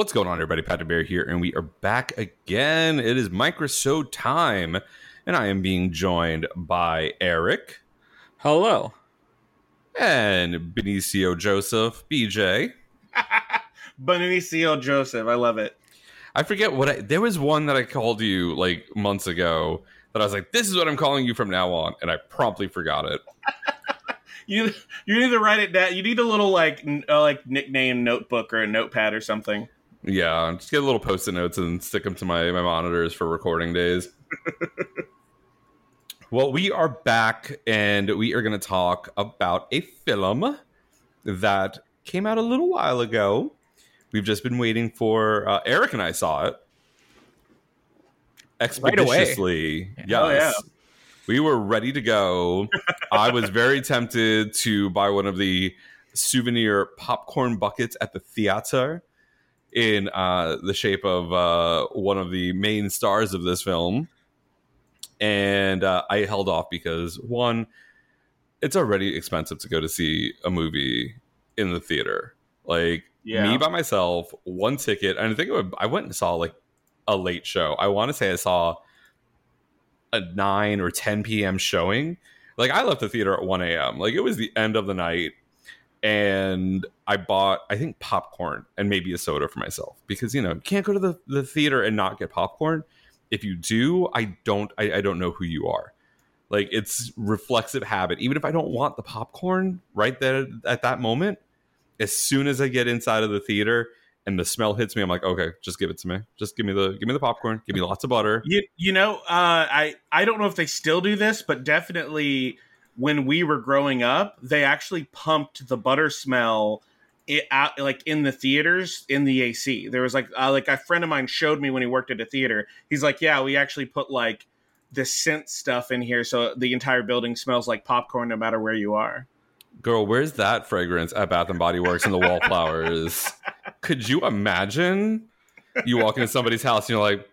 What's going on, everybody? Patrick Bear here, and we are back again. It is Micro time, and I am being joined by Eric. Hello. And Benicio Joseph, BJ. Benicio Joseph, I love it. I forget what I, there was one that I called you like months ago that I was like, this is what I'm calling you from now on, and I promptly forgot it. you you need to write it down. You need a little like uh, like nickname notebook or a notepad or something. Yeah, just get a little post-it notes and stick them to my, my monitors for recording days. well, we are back and we are going to talk about a film that came out a little while ago. We've just been waiting for uh, Eric and I saw it expeditiously. Right yes. Oh, yeah. We were ready to go. I was very tempted to buy one of the souvenir popcorn buckets at the theater in uh, the shape of uh, one of the main stars of this film. And uh, I held off because, one, it's already expensive to go to see a movie in the theater. Like, Yeah. me by myself, one ticket. And I think it- I went and saw like a late show. I want to say I saw a 9 or 10 p.m. showing. Like, I left the theater at 1 a.m. Like, it was the end of the night and I bought I think popcorn and maybe a soda for myself because you know you can't go to the, the theater and not get popcorn. If you do, I don't I, I don't know who you are. Like it's reflexive habit. Even if I don't want the popcorn right there at that moment, as soon as I get inside of the theater and the smell hits me, I'm like, okay, just give it to me. Just give me the give me the popcorn. Give me lots of butter. You you know, uh, I I don't know if they still do this, but definitely when we were growing up, they actually pumped the butter smell it out like in the theaters in the AC. There was like uh, like a friend of mine showed me when he worked at a theater. He's like, yeah, we actually put like the scent stuff in here, so the entire building smells like popcorn no matter where you are. Girl, where's that fragrance at Bath and Body Works and the wallflowers? Could you imagine you walk into somebody's house and you're like,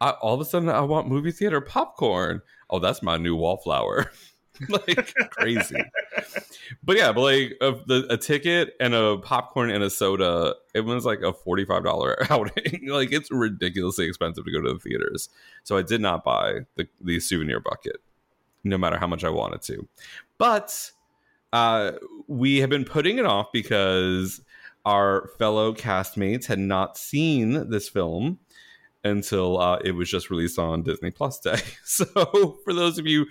I, all of a sudden I want movie theater popcorn. Oh, that's my new wallflower. like crazy. But yeah, but like a, the, a ticket and a popcorn and a soda, it was like a forty-five dollar outing. like it's ridiculously expensive to go to the theaters. So I did not buy the, the souvenir bucket, no matter how much I wanted to. But uh, we have been putting it off because our fellow castmates had not seen this film until uh, it was just released on Disney Plus Day. So, for those of you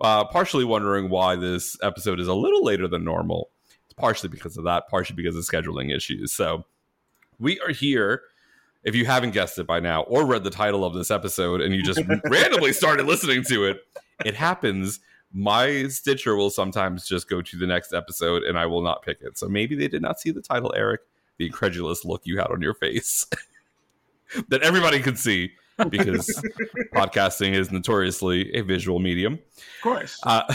uh, partially wondering why this episode is a little later than normal, it's partially because of that, partially because of scheduling issues. So, we are here. If you haven't guessed it by now or read the title of this episode and you just randomly started listening to it, it happens. My Stitcher will sometimes just go to the next episode and I will not pick it. So maybe they did not see the title, Eric, the incredulous look you had on your face that everybody could see because podcasting is notoriously a visual medium. Of course. Uh,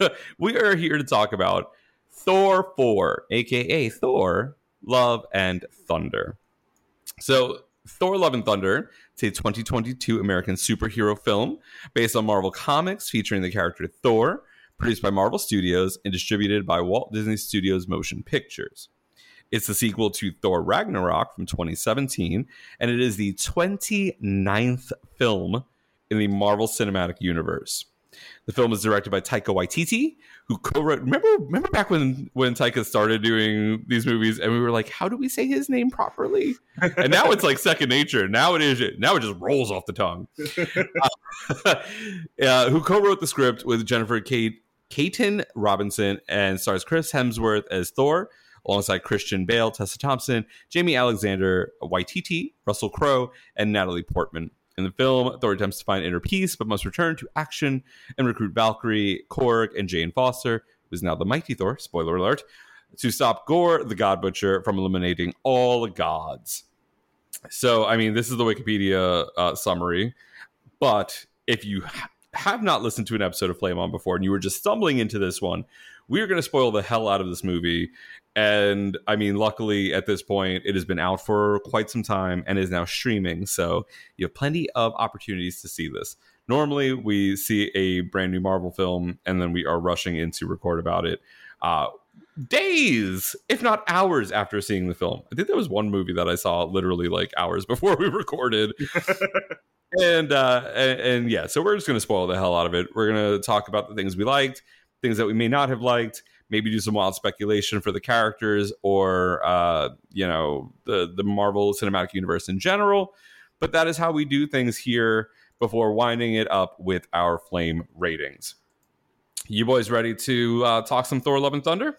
we are here to talk about Thor 4, aka Thor Love and Thunder. So Thor Love and Thunder is a 2022 American superhero film based on Marvel Comics featuring the character Thor, produced by Marvel Studios and distributed by Walt Disney Studios Motion Pictures. It's the sequel to Thor Ragnarok from 2017, and it is the 29th film in the Marvel Cinematic Universe. The film is directed by Taika Waititi, who co-wrote. Remember, remember back when when Taika started doing these movies, and we were like, "How do we say his name properly?" And now it's like second nature. Now it is. Now it just rolls off the tongue. uh, uh, who co-wrote the script with Jennifer Kate Kaytin Robinson and stars Chris Hemsworth as Thor, alongside Christian Bale, Tessa Thompson, Jaimie Alexander, Waititi, Russell Crowe, and Natalie Portman. In the film, Thor attempts to find inner peace, but must return to action and recruit Valkyrie, Korg, and Jane Foster, who is now the mighty Thor, spoiler alert, to stop Gorr, the God Butcher, from eliminating all gods. So, I mean, this is the Wikipedia uh, summary, but if you ha- have not listened to an episode of Flame On before and you were just stumbling into this one, we are going to spoil the hell out of this movie. And I mean, luckily at this point, it has been out for quite some time and is now streaming. So you have plenty of opportunities to see this. Normally, we see a brand new Marvel film and then we are rushing in to record about it uh, days, if not hours after seeing the film. I think there was one movie that I saw literally like hours before we recorded. and, uh, and, and yeah, so we're just going to spoil the hell out of it. We're going to talk about the things we liked, things that we may not have liked, maybe do some wild speculation for the characters or uh, you know the the Marvel Cinematic Universe in general. But that is how we do things here before winding it up with our flame ratings. You boys ready to uh, talk some Thor: Love and Thunder?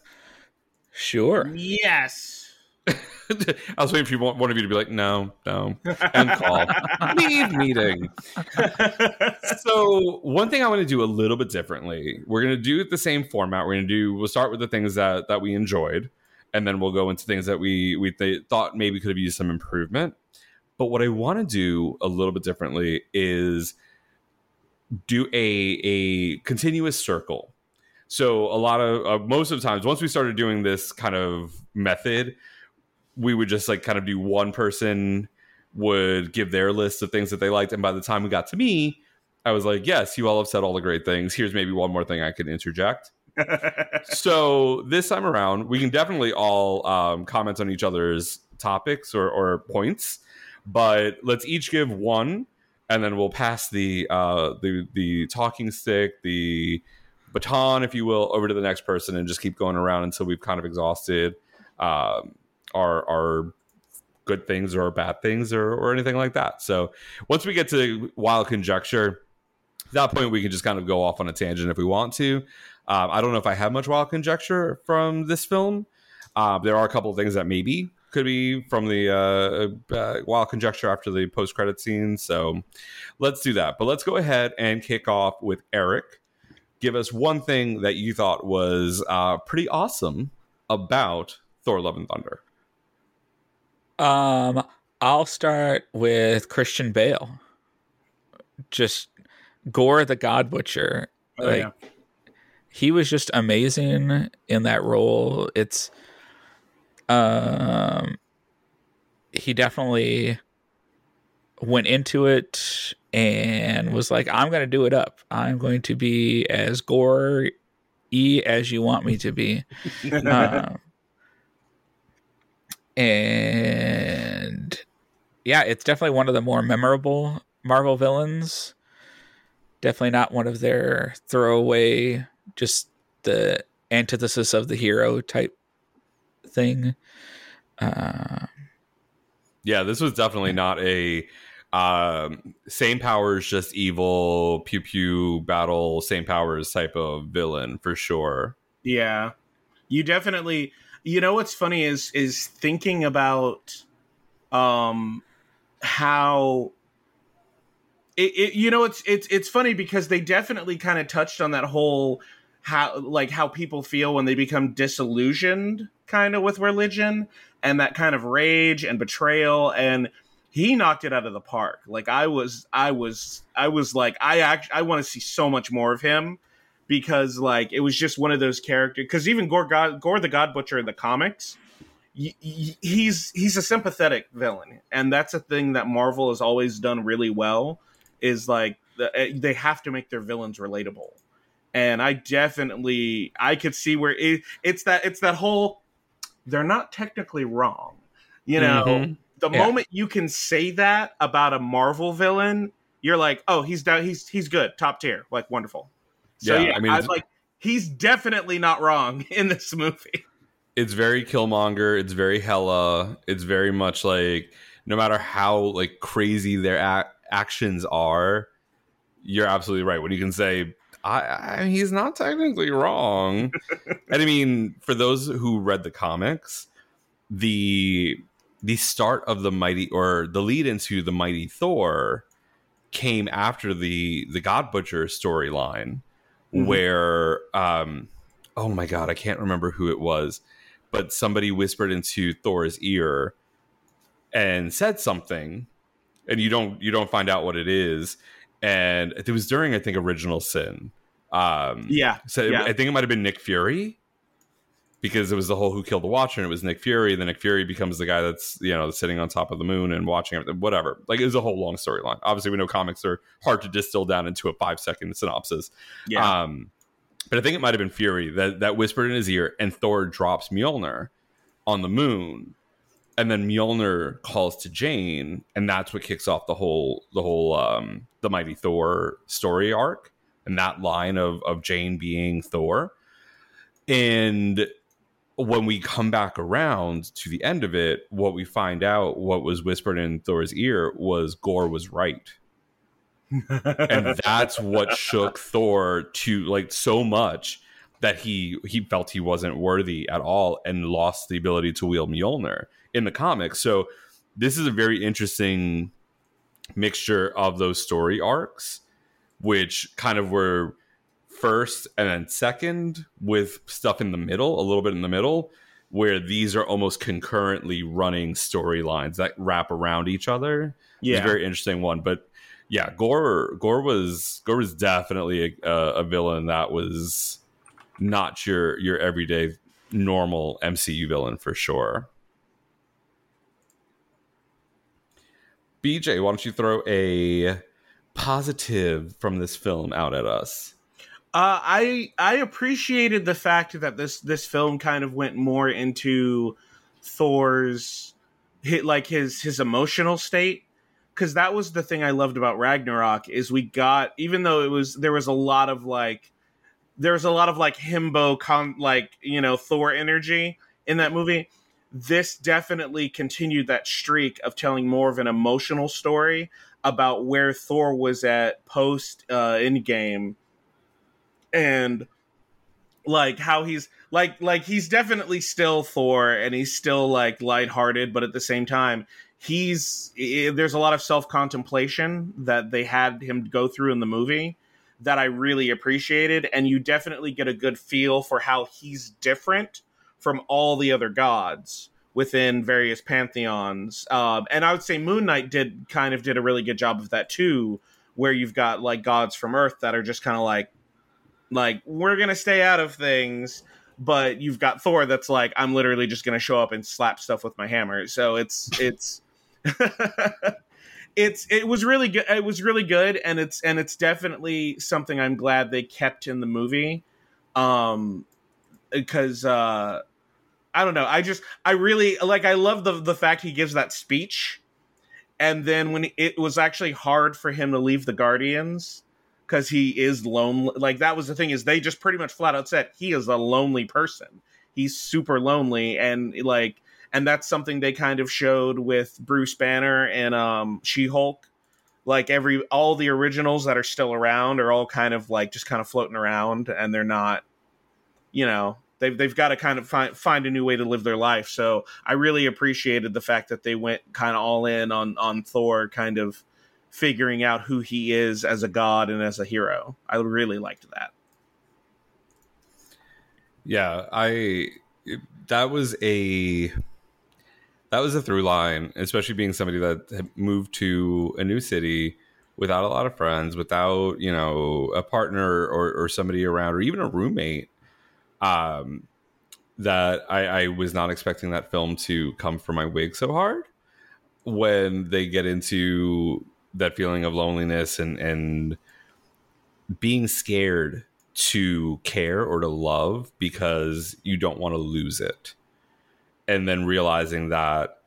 Sure. Yes. I was waiting for one, one of you to be like, no, no, and call, leave meeting. so one thing I want to do a little bit differently. We're going to do the same format. We're going to do. We'll start with the things that that we enjoyed, and then we'll go into things that we we th- thought maybe could have used some improvement. But what I want to do a little bit differently is do a a continuous circle. So a lot of uh, most of the times, once we started doing this kind of method, we would just like kind of do one person would give their list of things that they liked, and by the time we got to me, I was like, "Yes, you all have said all the great things. Here's maybe one more thing I can interject." so this time around, we can definitely all um, comment on each other's topics or, or points, but let's each give one, and then we'll pass the uh, the the talking stick, the baton, if you will, over to the next person, and just keep going around until we've kind of exhausted um, our our good things or bad things or, or anything like that. So once we get to wild conjecture, at that point we can just kind of go off on a tangent if we want to. Um, I don't know if I have much wild conjecture from this film. Uh, there are a couple of things that maybe could be from the uh, uh, wild conjecture after the post credit scene. So let's do that. But let's go ahead and kick off with Eric. Give us one thing that you thought was uh, pretty awesome about Thor: Love and Thunder. Um, I'll start with Christian Bale. Just Gorr the God Butcher. Oh, like yeah. he was just amazing in that role. It's um he definitely went into it and was like, I'm gonna do it up. I'm going to be as gore y as you want me to be. Um, and yeah, it's definitely one of the more memorable Marvel villains. Definitely not one of their throwaway, just the antithesis of the hero type thing. Uh, Yeah, this was definitely not a um, same powers, just evil, pew pew battle, same powers type of villain for sure. Yeah. You definitely you know what's funny is is thinking about um how it, it you know it's it's it's funny because they definitely kind of touched on that whole how like how people feel when they become disillusioned kind of with religion and that kind of rage and betrayal and he knocked it out of the park. Like i was i was i was like i act i want to see so much more of him because like it was just one of those characters because even Gorr god Gorr the god butcher in the comics y- y- he's he's a sympathetic villain, and that's a thing that Marvel has always done really well. Is like the, eh, they have to make their villains relatable, and I definitely I could see where it, it's that it's that whole they're not technically wrong, you know. Mhm. The Yeah. moment you can say that about a Marvel villain, you're like, oh, he's down, he's he's good, top tier, like wonderful. So Yeah, yeah, I mean, I'm like, he's definitely not wrong in this movie. it's very Killmonger. It's very Hela. It's very much like no matter how like crazy their ac- actions are, you're absolutely right when you can say I, I he's not technically wrong. and I mean, for those who read the comics, the the start of the mighty or the lead into the mighty Thor came after the the God Butcher storyline, Mhm. where um oh my god, I can't remember who it was, but somebody whispered into Thor's ear and said something, and you don't you don't find out what it is, and it was during I think Original Sin. Um, Yeah, so yeah. I think it might have been Nick Fury because it was the whole Who Killed the Watcher, and it was Nick Fury. Then Nick Fury becomes the guy that's you know sitting on top of the moon and watching everything, whatever. Like it was a whole long storyline. Obviously, we know comics are hard to distill down into a five second synopsis. yeah. Um, but I think it might have been Fury that that whispered in his ear, and Thor drops Mjolnir on the moon, and then Mjolnir calls to Jane, and that's what kicks off the whole the whole um, the Mighty Thor story arc, and that line of of Jane being Thor, and when we come back around to the end of it, what we find out, what was whispered in Thor's ear, was Gorr was right and that's what shook Thor to like so much that he he felt he wasn't worthy at all and lost the ability to wield Mjolnir in the comics. So this is a very interesting mixture of those story arcs, which kind of were first and then second with stuff in the middle, a little bit in the middle, where these are almost concurrently running storylines that wrap around each other. It's yeah. a very interesting one. But yeah, Gorr Gorr was Gorr was definitely a, a villain that was not your your everyday normal MCU villain for sure. BJ, why don't you throw a positive from this film out at us? Uh, I I appreciated the fact that this this film kind of went more into Thor's hit like his his emotional state because that was the thing I loved about Ragnarok is we got even though it was there was a lot of like there was a lot of like himbo con like you know Thor energy in that movie. This definitely continued that streak of telling more of an emotional story about where Thor was at post uh, Endgame and like how he's like like he's definitely still Thor and he's still like lighthearted, but at the same time he's there's a lot of self contemplation that they had him go through in the movie that I really appreciated, and you definitely get a good feel for how he's different from all the other gods within various pantheons. Um, and I would say Moon Knight did kind of did a really good job of that too, where you've got like gods from Earth that are just kind of like like we're gonna stay out of things but you've got thor that's like i'm literally just gonna show up and slap stuff with my hammer. So it's it's it's it was really good it was really good and it's and it's definitely something i'm glad they kept in the movie um because uh i don't know i just i really like i love the the fact he gives that speech and then when it was actually hard for him to leave the guardians because he is lonely. Like that was the thing is they just pretty much flat out said he is a lonely person. He's super lonely and like and that's something they kind of showed with Bruce Banner and um She-Hulk. Like every all the originals that are still around are all kind of like just kind of floating around and they're not you know, they've they've got to kind of find find a new way to live their life. So I really appreciated the fact that they went kind of all in on on Thor kind of figuring out who he is as a god and as a hero. I really liked that. Yeah, I that was a that was a through line, especially being somebody that moved to a new city without a lot of friends, without you know a partner or, or somebody around, or even a roommate. Um, that I, I was not expecting that film to come for my wig so hard when they get into that feeling of loneliness and and being scared to care or to love because you don't want to lose it. And then realizing that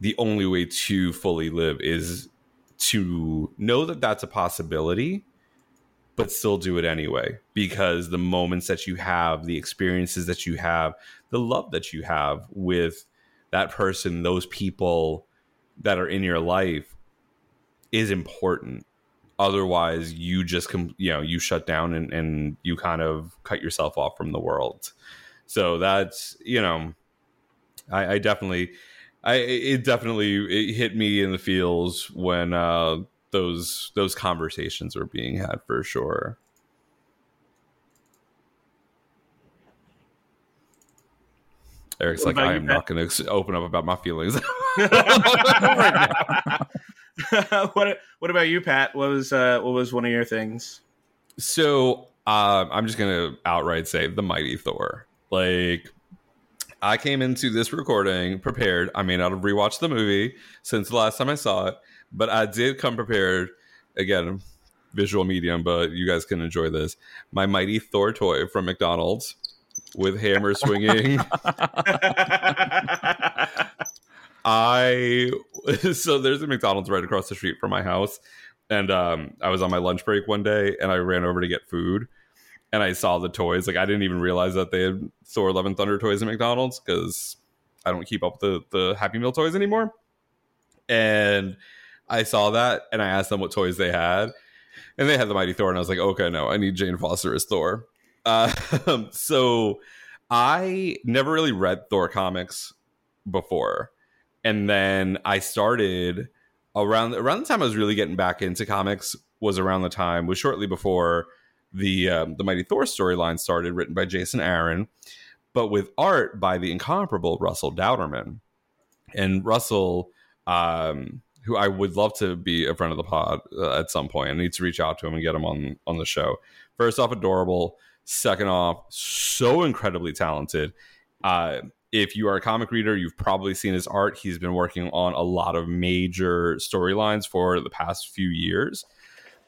the only way to fully live is to know that that's a possibility but still do it anyway. Because the moments that you have the experiences that you have the love that you have with that person those people that are in your life is important. Otherwise you just com- you know you shut down and, and you kind of cut yourself off from the world. So that's you know i, I definitely i it definitely it hit me in the feels when uh those those conversations were being had for sure. Eric's What like, I am not going to open up about my feelings. what What about you, Pat? What was uh, What was one of your things? So um, I'm just gonna outright say the mighty Thor. Like I came into this recording prepared. I may not have rewatched the movie since the last time I saw it, but I did come prepared. Again, visual medium, but you guys can enjoy this. My mighty Thor toy from McDonald's with hammer swinging. I so there's a McDonald's right across the street from my house, and um, I was on my lunch break one day, and I ran over to get food, and I saw the toys. Like I didn't even realize that they had Thor: Love and Thunder toys at McDonald's because I don't keep up with the the Happy Meal toys anymore. And I saw that, and I asked them what toys they had, and they had the Mighty Thor, and I was like, okay, no, I need Jane Foster as Thor. Uh, so I never really read Thor comics before and then I started around around the time I was really getting back into comics was around the time was shortly before the um, the Mighty Thor storyline started, written by Jason Aaron, but with art by the incomparable Russell Dauterman. And Russell, um, who I would love to be a friend of the pod uh, at some point, I need to reach out to him and get him on on the show. First off, adorable. Second off, so incredibly talented. Uh, if you are a comic reader, you've probably seen his art. He's been working on a lot of major storylines for the past few years,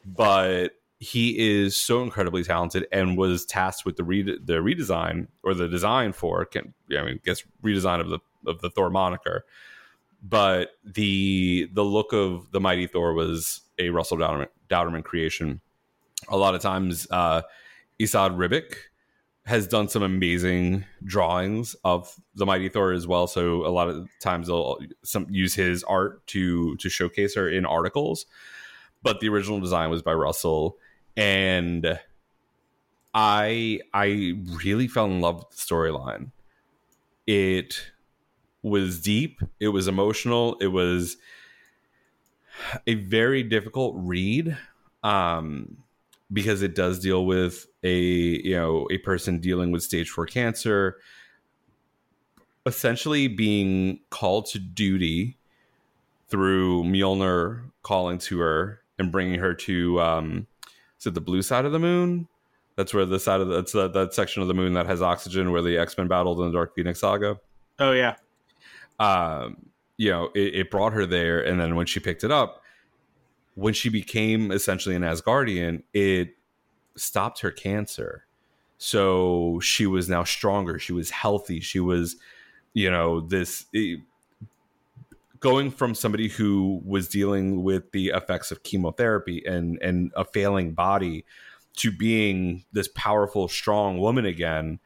but he is so incredibly talented and was tasked with the re- the redesign or the design for can I mean, guess redesign of the of the Thor moniker. But the the look of the mighty Thor was a Russell Dauterman, Dauterman creation. A lot of times, uh, Esad Ribic has done some amazing drawings of the mighty thor as well. So a lot of times they'll some use his art to to showcase her in articles. But the original design was by russell. And i i really fell in love with the storyline. It was deep. It was emotional. It was a very difficult read. Um because it does deal with a you know a person dealing with stage 4 cancer essentially being called to duty through Mjolnir calling to her and bringing her to um is it the blue side of the moon that's where the side of the, that's that, that section of the moon that has oxygen where the X-Men battled in the Dark Phoenix saga Oh yeah, um, you know, it, it brought her there. And then when she picked it up, when she became essentially an Asgardian, it stopped her cancer. So she was now stronger. She was healthy. She was, you know, this it- going from somebody who was dealing with the effects of chemotherapy and and a failing body to being this powerful, strong woman again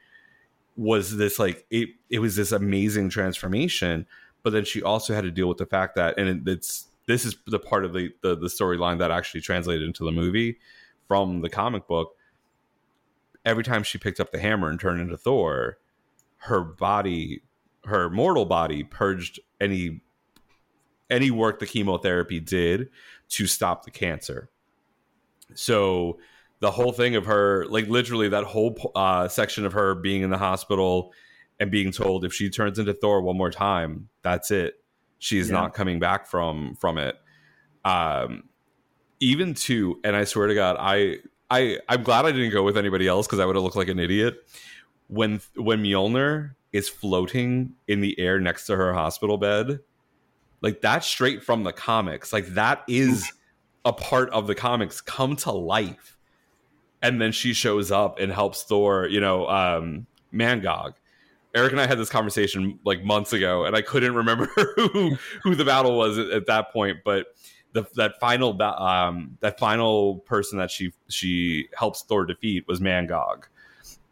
was this like it it was this amazing transformation but then she also had to deal with the fact that and it, it's this is the part of the the, the storyline that actually translated into the movie from the comic book. Every time she picked up the hammer and turned into thor her body her mortal body purged any any work the chemotherapy did to stop the cancer. So the whole thing of her like literally that whole uh, section of her being in the hospital and being told if she turns into thor one more time that's it she's Yeah. not coming back from from it um even to and i swear to god i i i'm glad i didn't go with anybody else because i would have looked like an idiot when when Mjolnir is floating in the air next to her hospital bed, like that's straight from the comics. Like that is a part of the comics come to life. And then she shows up and helps Thor, you know, um, Mangog. Eric and I had this conversation like months ago, and I couldn't remember who who the battle was at, at that point. But the, that final um, that final person that she she helps Thor defeat was Mangog,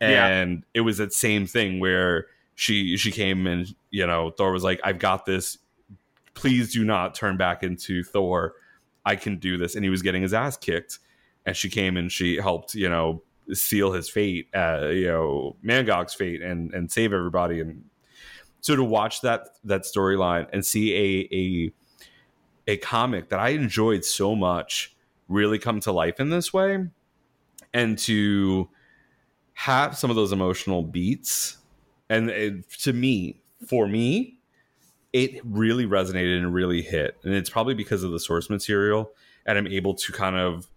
Yeah. and it was that same thing where she she came and you know Thor was like, "I've got this. Please do not turn back into Thor. I can do this." And he was getting his ass kicked, and she came and she helped you know seal his fate, uh, you know Mangog's fate, and and save everybody. And so to watch that that storyline and see a a a comic that I enjoyed so much really come to life in this way, and to have some of those emotional beats, and it, to me, for me, it really resonated and really hit, and it's probably because of the source material, and I'm able to kind of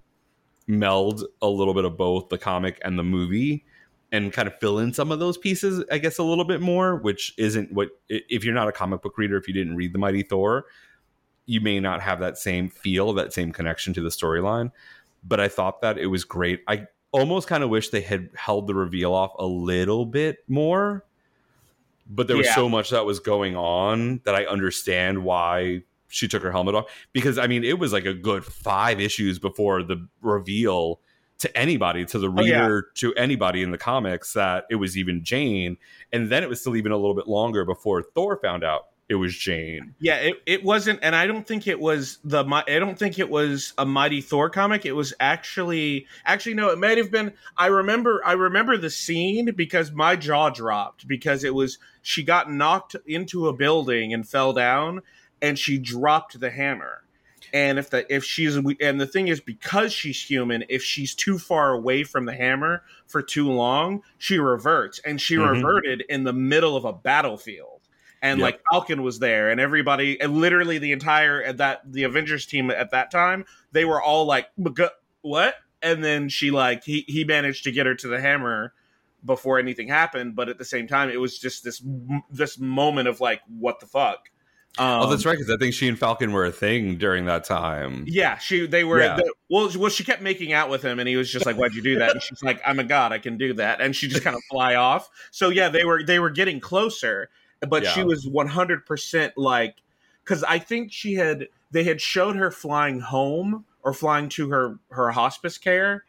meld a little bit of both the comic and the movie and kind of fill in some of those pieces i guess a little bit more which isn't what if you're not a comic book reader if you didn't read the mighty thor you may not have that same feel that same connection to the storyline but i thought that it was great i almost kind of wish they had held the reveal off a little bit more but there was Yeah. so much that was going on that i understand why she took her helmet off because I mean it was like a good five issues before the reveal to anybody, to the Oh, yeah. reader, to anybody in the comics that it was even Jane, and then it was still even a little bit longer before Thor found out it was Jane. Yeah, it, it wasn't, and I don't think it was the. I don't think it was a Mighty Thor comic. It was actually, actually no, it might have been. I remember, I remember the scene because my jaw dropped because it was she got knocked into a building and fell down, and she dropped the hammer. And if the if she's and the thing is because she's human, if she's too far away from the hammer for too long, she reverts, and she Mhm. reverted in the middle of a battlefield and Yep. like Falcon was there, and everybody, and literally the entire at that the Avengers team at that time, they were all like, "What?" And then she like he he managed to get her to the hammer before anything happened, but at the same time, it was just this this moment of like, "What the fuck?" Um, oh, that's right, because I think she and Falcon were a thing during that time. Yeah, she they were Yeah. they- well. Well, she kept making out with him, and he was just like, "Why'd you do that?" And she's like, "I'm a god, I can do that." And she just kind of fly off. So yeah, they were they were getting closer, but she was 100 percent like because I think she had they had showed her flying home or flying to her her hospice care,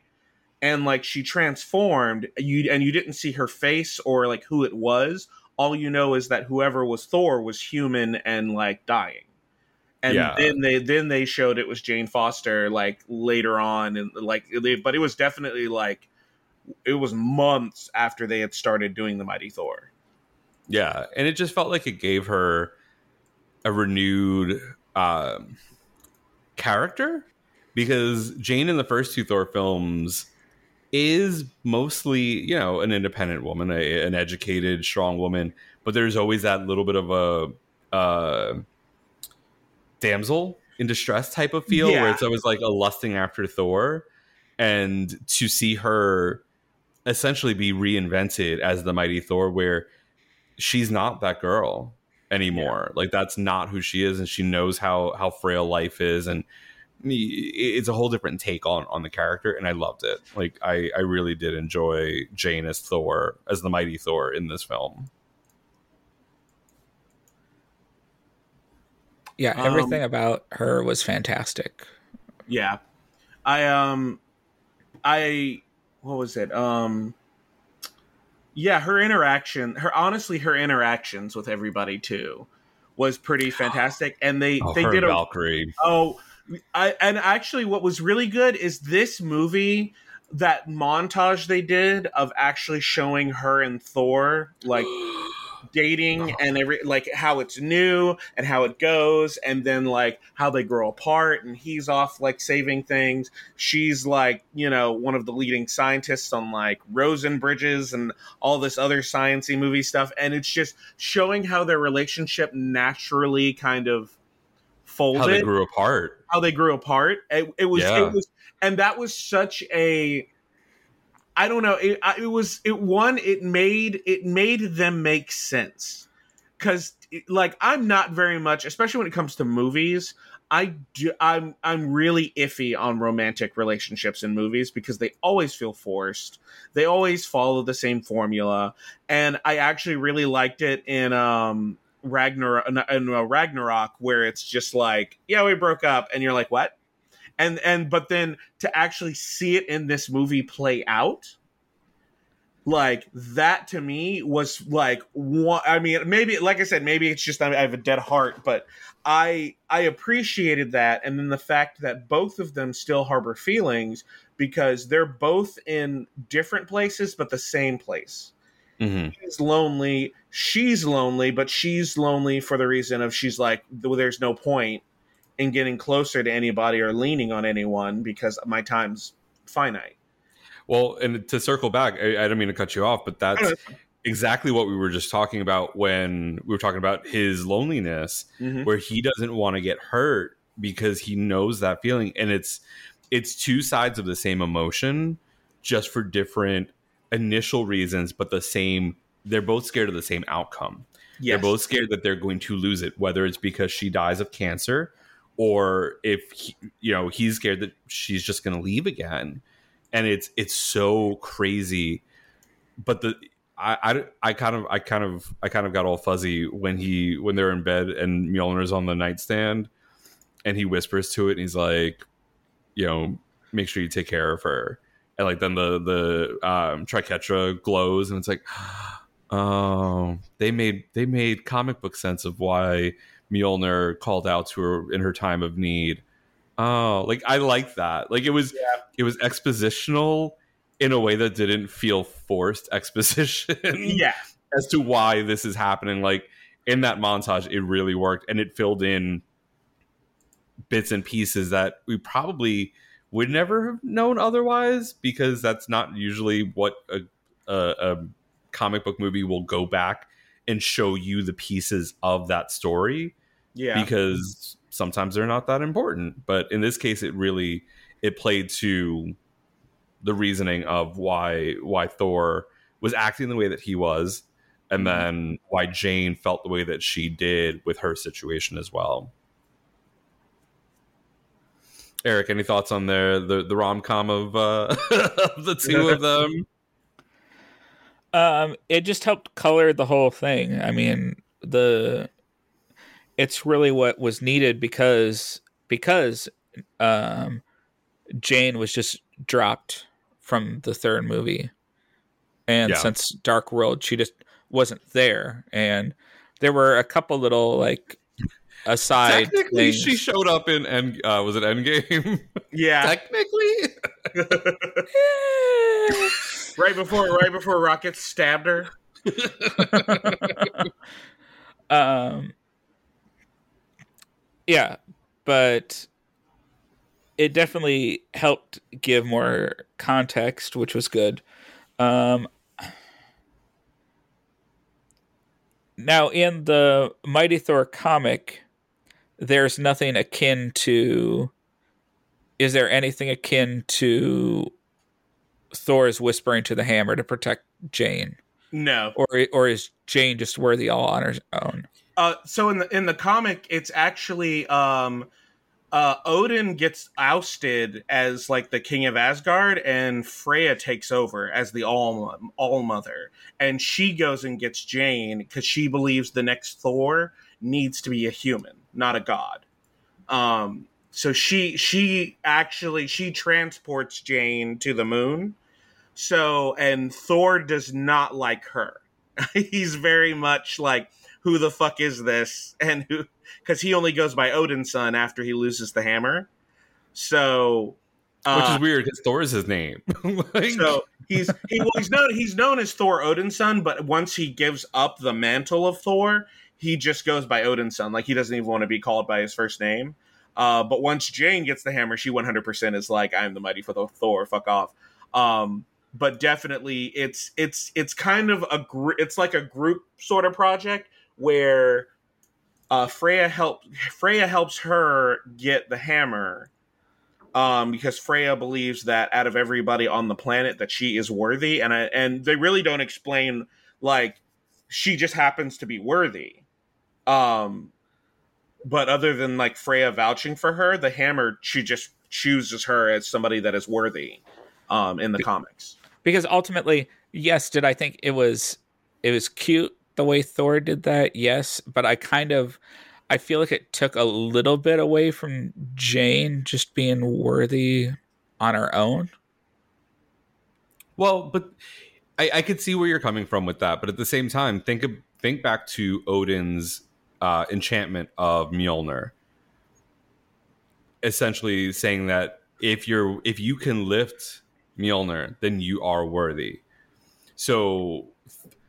and like she transformed you and you didn't see her face or like who it was. All you know is that whoever was Thor was human and like dying and Yeah. then they then they showed it was Jane Foster like later on and like they, but it was definitely like it was months after they had started doing the Mighty Thor. Yeah, and it just felt like it gave her a renewed um, character because Jane in the first two Thor films is mostly, you know, an independent woman, a, an educated, strong woman, but there's always that little bit of a uh, damsel in distress type of feel Yeah. where it's always like a lusting after Thor, and to see her essentially be reinvented as the mighty Thor, where she's not that girl anymore. Like that's not who she is, and she knows how how frail life is, and it's a whole different take on on the character, and I loved it. Like I I really did enjoy Jane as Thor, as the mighty Thor in this film. Yeah, Um, everything about her was fantastic. Yeah. I um I what was it? Um yeah, her interaction, her honestly her interactions with everybody too was pretty fantastic and they Oh, they her did a Valkyrie. Oh, I and actually, what was really good is this movie. That montage they did of actually showing her and Thor like dating oh. and every like how it's new and how it goes and then like how they grow apart and he's off like saving things she's like you know one of the leading scientists on like rosen bridges and all this other sciency movie stuff and it's just showing how their relationship naturally kind of folded How they grew apart. how they grew apart. It, it was Yeah. it was and that was such a I don't know. It, it was it one. It made it made them make sense because like I'm not very much, especially when it comes to movies. I do, I'm I'm really iffy on romantic relationships in movies because they always feel forced. They always follow the same formula, and I actually really liked it in um Ragnarok in uh, Ragnarok where it's just like, yeah, we broke up, and you're like, what? And and but then to actually see it in this movie play out, like that to me was like one. I mean, maybe like I said, maybe it's just I have a dead heart, but I I appreciated that, and then the fact that both of them still harbor feelings because they're both in different places but the same place hmm he's lonely she's lonely but she's lonely for the reason of she's like well, there's no point in getting closer to anybody or leaning on anyone because my time's finite. Well, and to circle back, I, I don't mean to cut you off, but that's exactly what we were just talking about when we were talking about his loneliness, Mhm. where he doesn't want to get hurt because he knows that feeling, and it's it's two sides of the same emotion, just for different initial reasons, but the same. They're both scared of the same outcome. yes. They're both scared that they're going to lose it, whether it's because she dies of cancer or if he, you know he's scared that she's just going to leave again. And it's it's so crazy, but the I, I, I kind of I kind of I kind of got all fuzzy when he when they're in bed and Mjolnir's on the nightstand and he whispers to it and he's like, you know, make sure you take care of her. And like then the the um triquetra glows and it's like oh they made they made comic book sense of why Mjolnir called out to her in her time of need. Oh, like I like that. Like it was it was expositional in a way that didn't feel forced exposition yeah as to why this is happening. Like in that montage, it really worked and it filled in bits and pieces that we probably would never have known otherwise because that's not usually what a, a, a comic book movie will go back and show you the pieces of that story. Yeah. Because sometimes they're not that important. But in this case it really it played to the reasoning of why why thor was acting the way that he was and mm-hmm. then why jane felt the way that she did with her situation as well eric any thoughts on the the, the rom-com of uh the two of them Um, it just helped color the whole thing. I mean, the it's really what was needed because because um Jane was just dropped from the third movie. And Yeah. since Dark World, she just wasn't there and there were a couple little like aside technically things. she showed up in end uh was it endgame? Yeah. Technically? Right before right before rocket stabbed her? Um yeah but it definitely helped give more context which was good. Um now in the mighty thor comic there's nothing akin to is there anything akin to thor's whispering to the hammer to protect jane? No. Or or is Jane just worthy all on her own? Uh, so in the in the comic, it's actually um, uh, Odin gets ousted as like the king of Asgard, and Freya takes over as the all all mother, and she goes and gets Jane because she believes the next Thor needs to be a human, not a god. Um, so she she actually she transports Jane to the moon. So and Thor does not like her. He's very much like who the fuck is this and who because he only goes by Odinson after he loses the hammer. So which uh, is weird because thor is his name Like- so he's he, well, he's known he's known as Thor Odinson, but once he gives up the mantle of Thor, he just goes by Odinson. Like he doesn't even want to be called by his first name. Uh, but once Jane gets the hammer, she 100% is like, "I'm the mighty for the Thor. Fuck off." Um, but definitely, it's it's it's kind of a gr- it's like a group sort of project where uh, Freya help Freya helps her get the hammer, um, because Freya believes that out of everybody on the planet that she is worthy, and I, and they really don't explain like she just happens to be worthy. Um, but other than like Freya vouching for her, the Hammer she just chooses her as somebody that is worthy. Um, in the comics, because ultimately, yes, did I think it was it was cute the way Thor did that? Yes, but I kind of I feel like it took a little bit away from Jane just being worthy on her own. Well, but I, I could see where you're coming from with that, but at the same time, think of, think back to Odin's uh, enchantment of Mjolnir, essentially saying that if you're if you can lift Mjolnir, then you are worthy. So,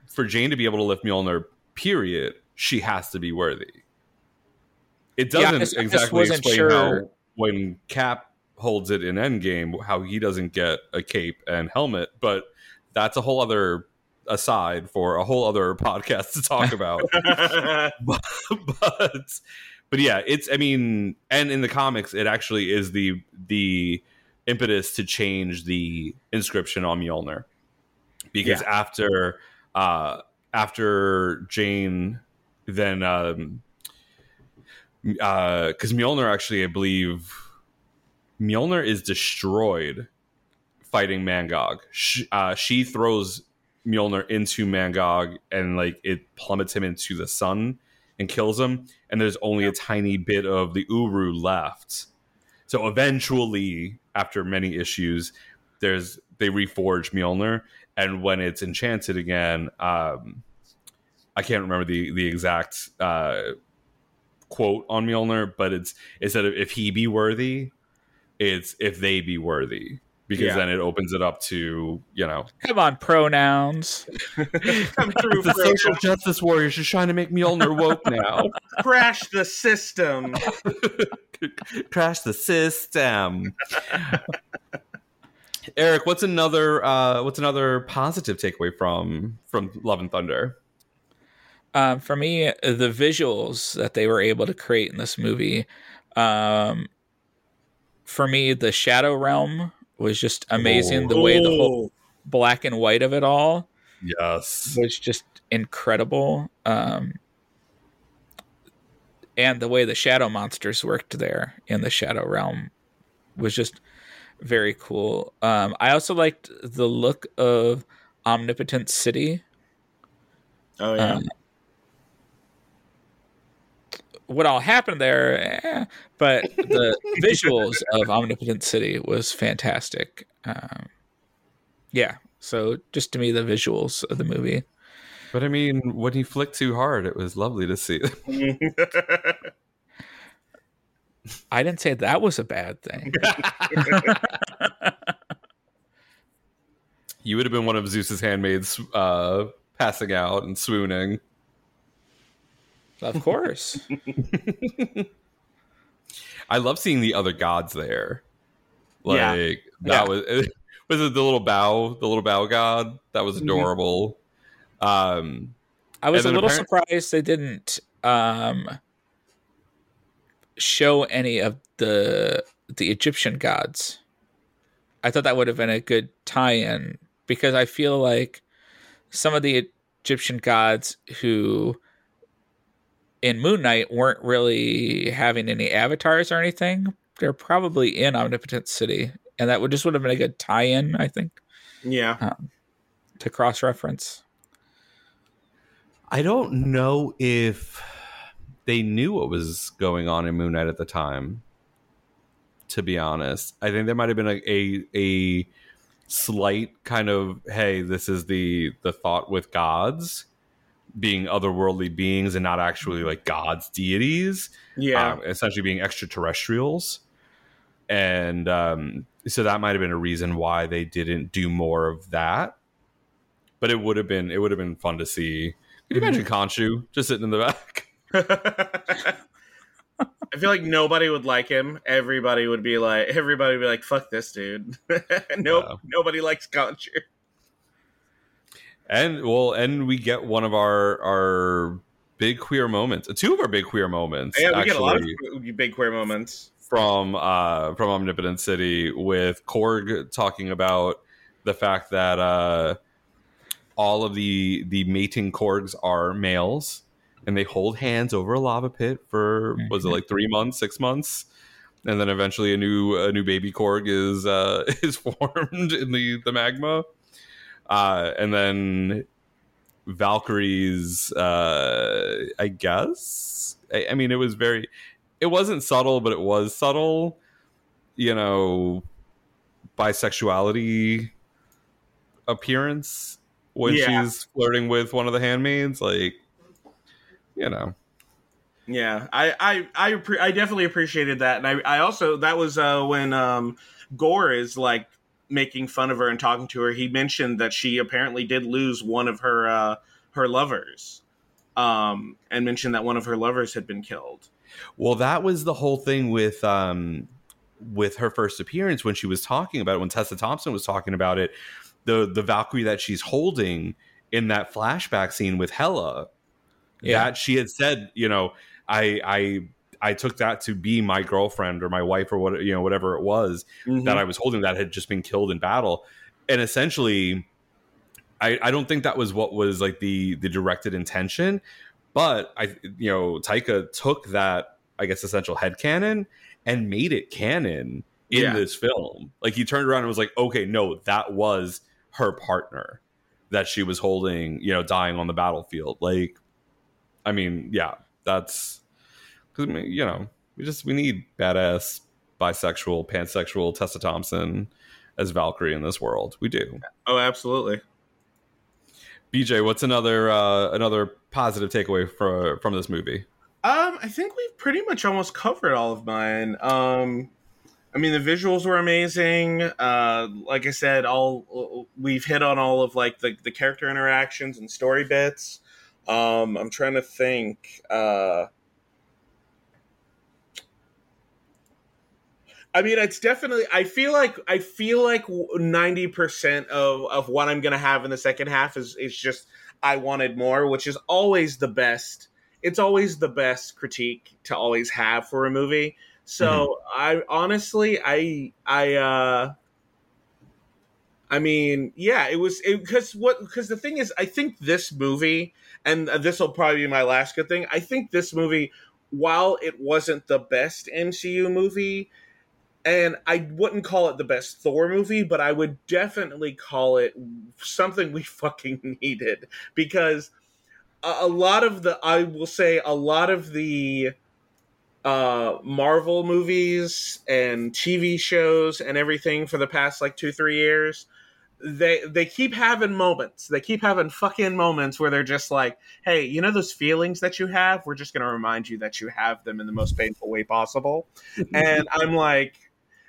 for Jane to be able to lift Mjolnir, period, she has to be worthy. It doesn't Yeah, just- exactly wasn't explain sure- how when Cap holds it in Endgame, how he doesn't get a cape and helmet, but that's a whole other aside for a whole other podcast to talk about. but, but but yeah, it's I mean, and in the comics, it actually is the the impetus to change the inscription on Mjolnir because after uh after Jane then um uh because Mjolnir actually I believe Mjolnir is destroyed fighting Mangog. She, uh, she throws Mjolnir into Mangog and like it plummets him into the sun and kills him. And there's only a tiny bit of the Uru left. So eventually, after many issues, there's they reforge Mjolnir, and when it's enchanted again, um, I can't remember the the exact uh, quote on Mjolnir, but it's instead of if he be worthy, it's if they be worthy because Yeah. then it opens it up to you know Come on, pronouns. Come through, the Freya. social justice warriors are trying to make Mjolnir woke now. crash the system. Crash the system. Eric, what's another uh, what's another positive takeaway from from Love and Thunder? Um, for me, the visuals that they were able to create in this movie, um, for me, the Shadow Realm was just amazing. The way the whole black and white of it all Yes. was just incredible. Um, and the way the shadow monsters worked there in the Shadow Realm was just very cool. Um, I also liked the look of Omnipotent City. Oh yeah. Um, what all happened there, eh, but the visuals of Omnipotent City was fantastic. Um, yeah, so just to me, the visuals of the movie. But I mean, when he flicked too hard, it was lovely to see. I didn't say that was a bad thing. you would have been one of Zeus's handmaids uh, passing out and swooning. Of course. I love seeing the other gods there. Like Yeah. that Yeah. was was it the little bow, the little bow god? That was adorable. Um I was a little apparent- surprised they didn't um, show any of the the Egyptian gods. I thought that would have been a good tie-in because I feel like some of the Egyptian gods who in Moon Knight weren't really having any avatars or anything. They're probably in Omnipotent City, and that would just would have been a good tie-in, I think, yeah. Um, to cross-reference. I don't know if they knew what was going on in Moon Knight at the time. To be honest, I think there might have been a, a a slight kind of hey, this is the the thought with gods being otherworldly beings and not actually like gods deities. Yeah. um, essentially being extraterrestrials. And um, so that might have been a reason why they didn't do more of that. But it would have been it would have been fun to see. Can you imagine Khonshu just sitting in the back? I feel like nobody would like him. Everybody would be like, everybody would be like, "Fuck this dude." nope, Yeah. nobody likes Khonshu. And well, and we get one of our our big queer moments, two of our big queer moments. Yeah, we get a lot of big queer moments. from uh, from Omnipotent City with Korg talking about the fact that uh, all of the the mating Korgs are males, and they hold hands over a lava pit for was it like three months, six months, and then eventually a new a new baby Korg is uh, is formed in the the magma, uh, and then Valkyrie's uh, I guess I, I mean it was very it wasn't subtle, but it was subtle. You know, bisexuality appearance when Yeah. she's flirting with one of the handmaids. Like, you know, Yeah, I I I, I definitely appreciated that, and I I also that was uh, when um, Gorr is like making fun of her and talking to her. He mentioned that she apparently did lose one of her uh, her lovers, um, and mentioned that one of her lovers had been killed. well, that was the whole thing with um with her first appearance when she was talking about it. When Tessa Thompson was talking about it, the the Valkyrie that she's holding in that flashback scene with Hela, Yeah. that she had said, you know, I I I took that to be my girlfriend or my wife or what you know whatever it was that mm-hmm. I was holding that had just been killed in battle, and essentially, I I don't think that was what was like the the directed intention, but I you know Taika took that I guess essential head canon and made it canon in Yeah. this film. Like he turned around and was like, okay, no, that was her partner that she was holding, you know, dying on the battlefield. Like, I mean, yeah, that's because you know we just we need badass bisexual, pansexual Tessa Thompson as Valkyrie in this world. We do. Oh, absolutely. BJ, what's another uh, another positive takeaway for, from this movie? Um, I think we've pretty much almost covered all of mine. Um, I mean, the visuals were amazing. Uh, like I said, all we've hit on all of like the the character interactions and story bits. Um, I'm trying to think. Uh, I mean, it's definitely. I feel like I feel like ninety percent of of what I'm gonna have in the second half is is just I wanted more, which is always the best. It's always the best critique to always have for a movie. So I honestly, I I uh I mean, yeah, it was because what because the thing is, I think this movie, and this will probably be my last good thing. I think this movie, while it wasn't the best MCU movie, and I wouldn't call it the best Thor movie, but I would definitely call it something we fucking needed because a, a lot of the I will say a lot of the uh Marvel movies and TV shows and everything for the past like 2 3 years they they keep having moments. They keep having fucking moments where they're just like, "Hey, you know those feelings that you have? We're just going to remind you that you have them in the most painful way possible." and I'm like,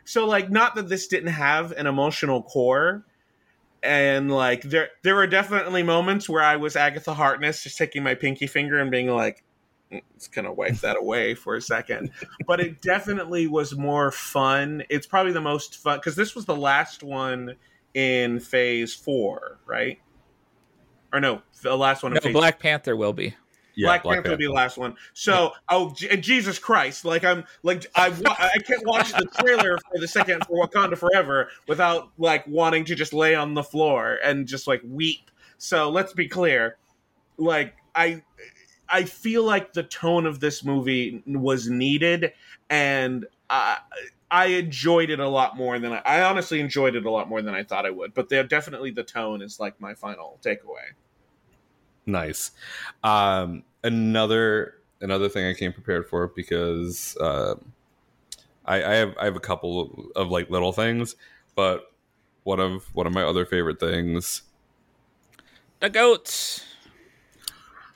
so like not that this didn't have an emotional core and like there there were definitely moments where I was Agatha Harkness just taking my pinky finger and being like "Mm, it's gonna wipe that away for a second. But it definitely was more fun. It's probably the most fun because this was the last one in phase four right? Or no the last one in No, phase Black Panther will be. Yeah, Black, Panther will be the last one. So, oh, and Jesus Christ! Like I'm, like I, I can't watch the trailer for the second for Wakanda Forever without like wanting to just lay on the floor and just like weep. So let's be clear, like I, I feel like the tone of this movie was needed, and I, I enjoyed it a lot more than I, I honestly enjoyed it a lot more than I thought I would. But they're definitely the tone is like my final takeaway. Nice. Um, another another thing I came prepared for because um I, I have I have a couple of like little things, but one of one of my other favorite things. The goats.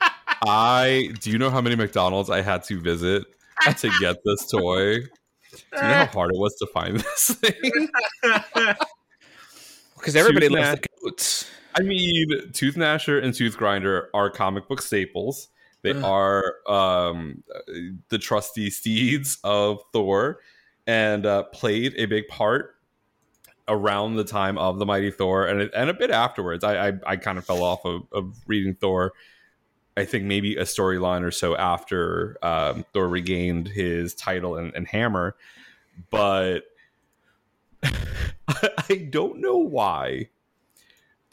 I do you know how many McDonald's I had to visit to get this toy? Do you know how hard it was to find this thing? Because everybody loves the goats. I mean, Tooth Gnasher and Tooth Grinder are comic book staples. They Ugh. are um, the trusty steeds of Thor, and uh, played a big part around the time of the Mighty Thor, and and a bit afterwards. I I, I kind of fell off of, of reading Thor. I think maybe a storyline or so after um, Thor regained his title and, and hammer. but I don't know why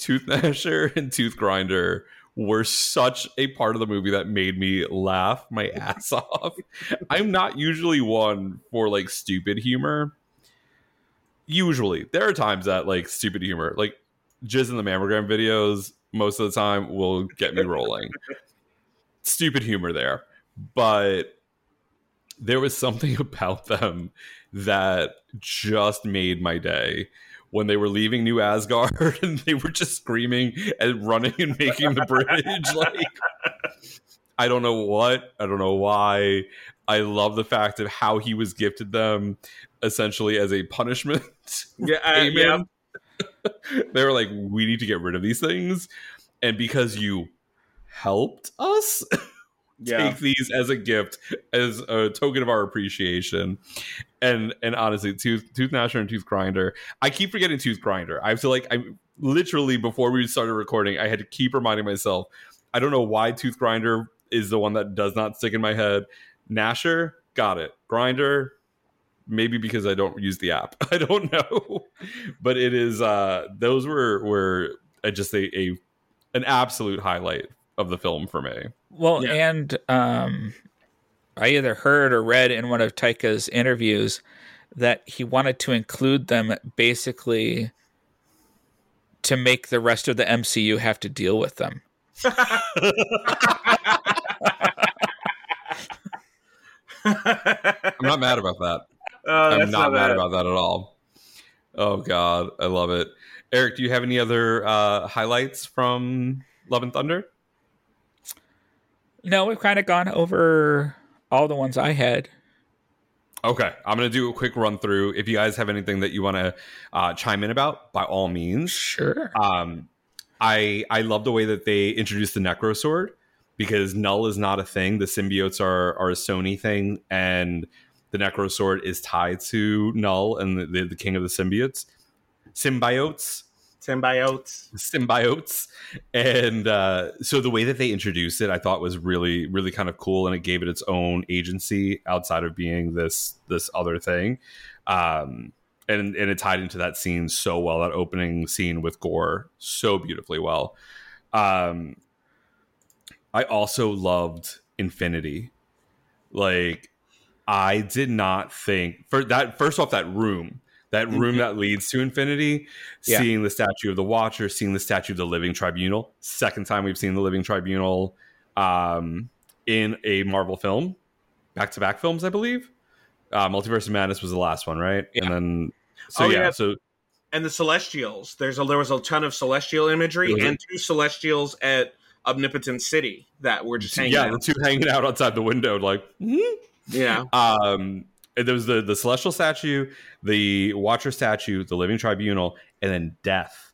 Tooth Gnasher and Tooth Grinder were such a part of the movie that made me laugh my ass off. I'm not usually one for like stupid humor. Usually, there are times that like stupid humor, like jizz in the mammogram videos, most of the time will get me rolling. stupid humor there, but there was something about them that just made my day when they were leaving New Asgard and they were just screaming and running and making the bridge. like, I don't know what, I don't know why. I love the fact of how he was gifted them essentially as a punishment. Yeah, uh, Amen. they were like, we need to get rid of these things. And because you helped us, Yeah. take these as a gift, as a token of our appreciation. And and honestly, tooth tooth gnasher and tooth grinder. I keep forgetting tooth grinder. I feel like I literally before we started recording, I had to keep reminding myself. I don't know why tooth grinder is the one that does not stick in my head. Gnasher, got it. Grinder, maybe because I don't use the app. I don't know, but it is. uh Those were were just a, a an absolute highlight of the film for me. Well, Yeah. and um, I either heard or read in one of Taika's interviews that he wanted to include them basically to make the rest of the MCU have to deal with them. I'm not mad about that. Oh, I'm that's not mad about that at all. Oh God, I love it. Eric, do you have any other uh, highlights from Love and Thunder? No, we've kind of gone over all the ones I had. Okay, I'm gonna do a quick run through. If you guys have anything that you want to uh, chime in about, by all means. Sure. Um, I I love the way that they introduced the Necro Sword because Knull is not a thing. The symbiotes are are a Sony thing, and the Necro Sword is tied to Knull and the, the, the King of the Symbiotes. Symbiotes. Symbiotes. symbiotes. And uh, so the way that they introduced it i thought was really really kind of cool and it gave it its own agency outside of being this this other thing. Um, and and it tied into that scene so well that opening scene with gorr so beautifully well. Um, i also loved infinity. Like i did not think for that first off that room that room that leads to infinity Yeah. seeing the statue of the watcher seeing the statue of the living tribunal second time we've seen the living tribunal um, in a marvel film back-to-back films i believe uh, multiverse of madness was the last one right Yeah. and then so Oh, yeah, yeah. so and the Celestials. There's a there was a ton of Celestial imagery Mhm. and two Celestials at Omnipotent City that were just hanging yeah out. the two hanging out outside the window like "Hmm?" Yeah. um there was the the celestial statue the watcher statue the living tribunal and then death.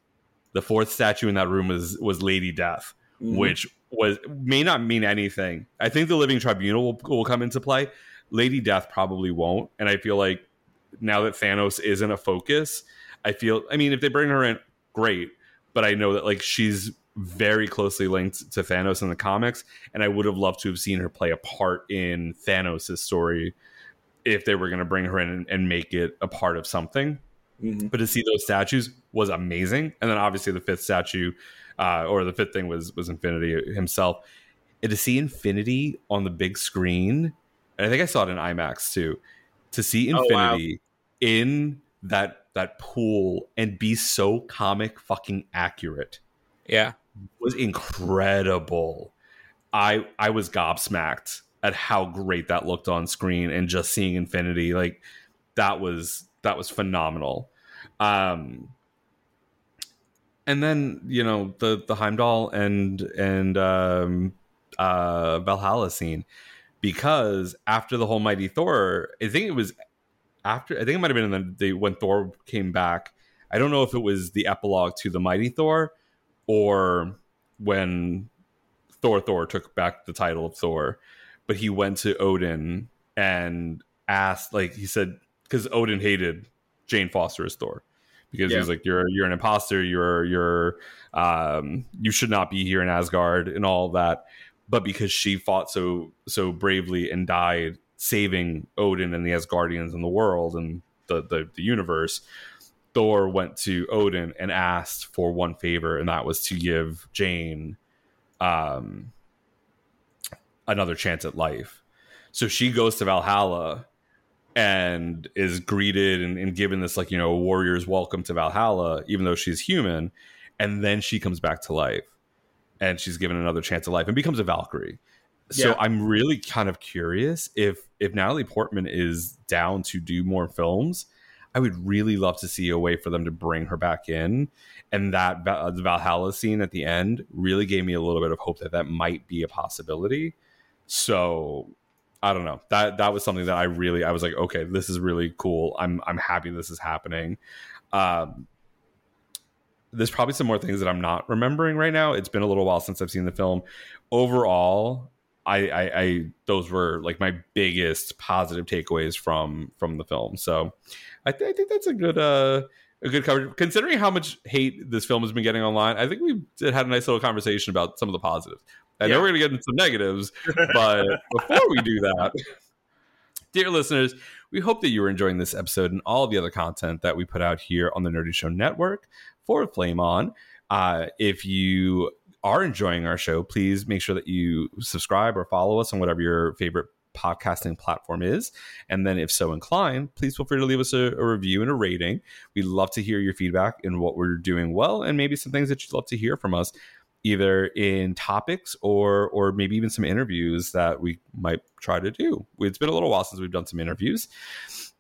The fourth statue in that room was was lady death Mhm. which was may not mean anything. I think the living tribunal will, will come into play. Lady death probably won't and i feel like now that thanos isn't a focus i feel i mean if they bring her in great but i know that like she's very closely linked to thanos in the comics and i would have loved to have seen her play a part in thanos' story if they were going to bring her in and, and make it a part of something Mhm. but to see those statues was amazing and then obviously the fifth statue uh, or the fifth thing was was infinity himself and to see infinity on the big screen and i think i saw it in imax too to see Oh, wow. infinity in that that pool and be so comic fucking accurate Yeah. was incredible. I I was gobsmacked at how great that looked on screen and just seeing Infinity like that was that was phenomenal. Um and then, you know, the the Heimdall and and um uh Valhalla scene because after the whole Mighty Thor, I think it was after I think it might have been in the, the when Thor came back. I don't know if it was the epilogue to the Mighty Thor or when Thor Thor took back the title of Thor, but he went to Odin and asked, like he said, because Odin hated Jane Foster as Thor because he Yeah. was like, "You're you're an imposter. You're you're um, you should not be here in Asgard and all that." But because she fought so so bravely and died saving Odin and the Asgardians and the world and the, the, the universe, Thor went to Odin and asked for one favor, and that was to give Jane um, another chance at life. So she goes to Valhalla and is greeted and, and given this like you know warrior's welcome to Valhalla, even though she's human, and then she comes back to life, and she's given another chance at life and becomes a Valkyrie. So Yeah. I'm really kind of curious if if Natalie Portman is down to do more films. I would really love to see a way for them to bring her back in, and that the Valhalla scene at the end really gave me a little bit of hope that that might be a possibility. So I don't know. That that was something that I really I was like, okay, this is really cool. I'm I'm happy this is happening. Um, there's probably some more things that I'm not remembering right now. It's been a little while since I've seen the film. Overall, I, I, I those were like my biggest positive takeaways from from the film. So I, th- I think that's a good uh a good coverage considering how much hate this film has been getting online. I think we had a nice little conversation about some of the positives. I know Yeah. we're gonna get into some negatives, but before we do that, dear listeners, we hope that you are enjoying this episode and all the other content that we put out here on the Nerdy Show Network for Flame On. Uh, if you are enjoying our show, please make sure that you subscribe or follow us on whatever your favorite podcasting platform is. And then, if so inclined, please feel free to leave us a, a review and a rating. We'd love to hear your feedback and what we're doing well and maybe some things that you'd love to hear from us either in topics or or maybe even some interviews that we might try to do. It's been a little while since we've done some interviews.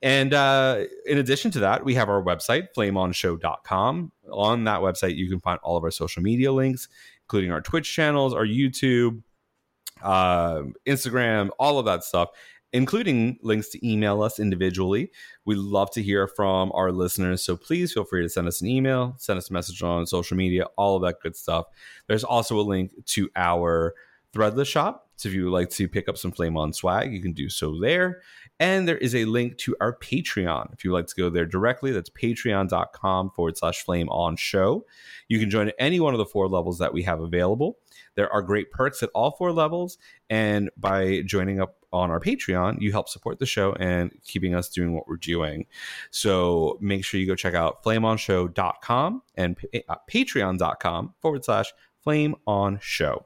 And uh, in addition to that, we have our website, flameonshow.com. On that website, you can find all of our social media links, including our Twitch channels, our YouTube, uh, Instagram, all of that stuff, including links to email us individually. We love to hear from our listeners. So please feel free to send us an email, send us a message on social media, all of that good stuff. There's also a link to our Threadless shop. So if you would like to pick up some Flame On swag, you can do so there. And there is a link to our Patreon. If you'd like to go there directly, that's patreon.com forward slash flame on show. You can join at any one of the four levels that we have available. There are great perks at all four levels. And by joining up on our Patreon, you help support the show and keeping us doing what we're doing. So make sure you go check out flameonshow.com and uh, patreon.com forward slash flame on show.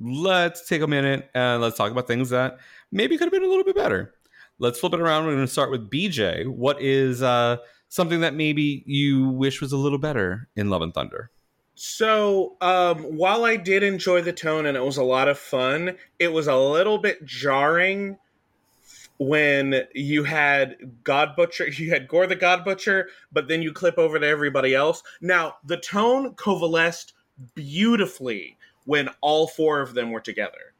Let's take a minute and let's talk about things that maybe could have been a little bit better. Let's flip it around. We're going to start with BJ. What is uh, something that maybe you wish was a little better in Love and Thunder? So, um, while I did enjoy the tone and it was a lot of fun, it was a little bit jarring when you had God Butcher, you had Gorr the God Butcher, but then you clip over to everybody else. Now, the tone coalesced beautifully when all four of them were together,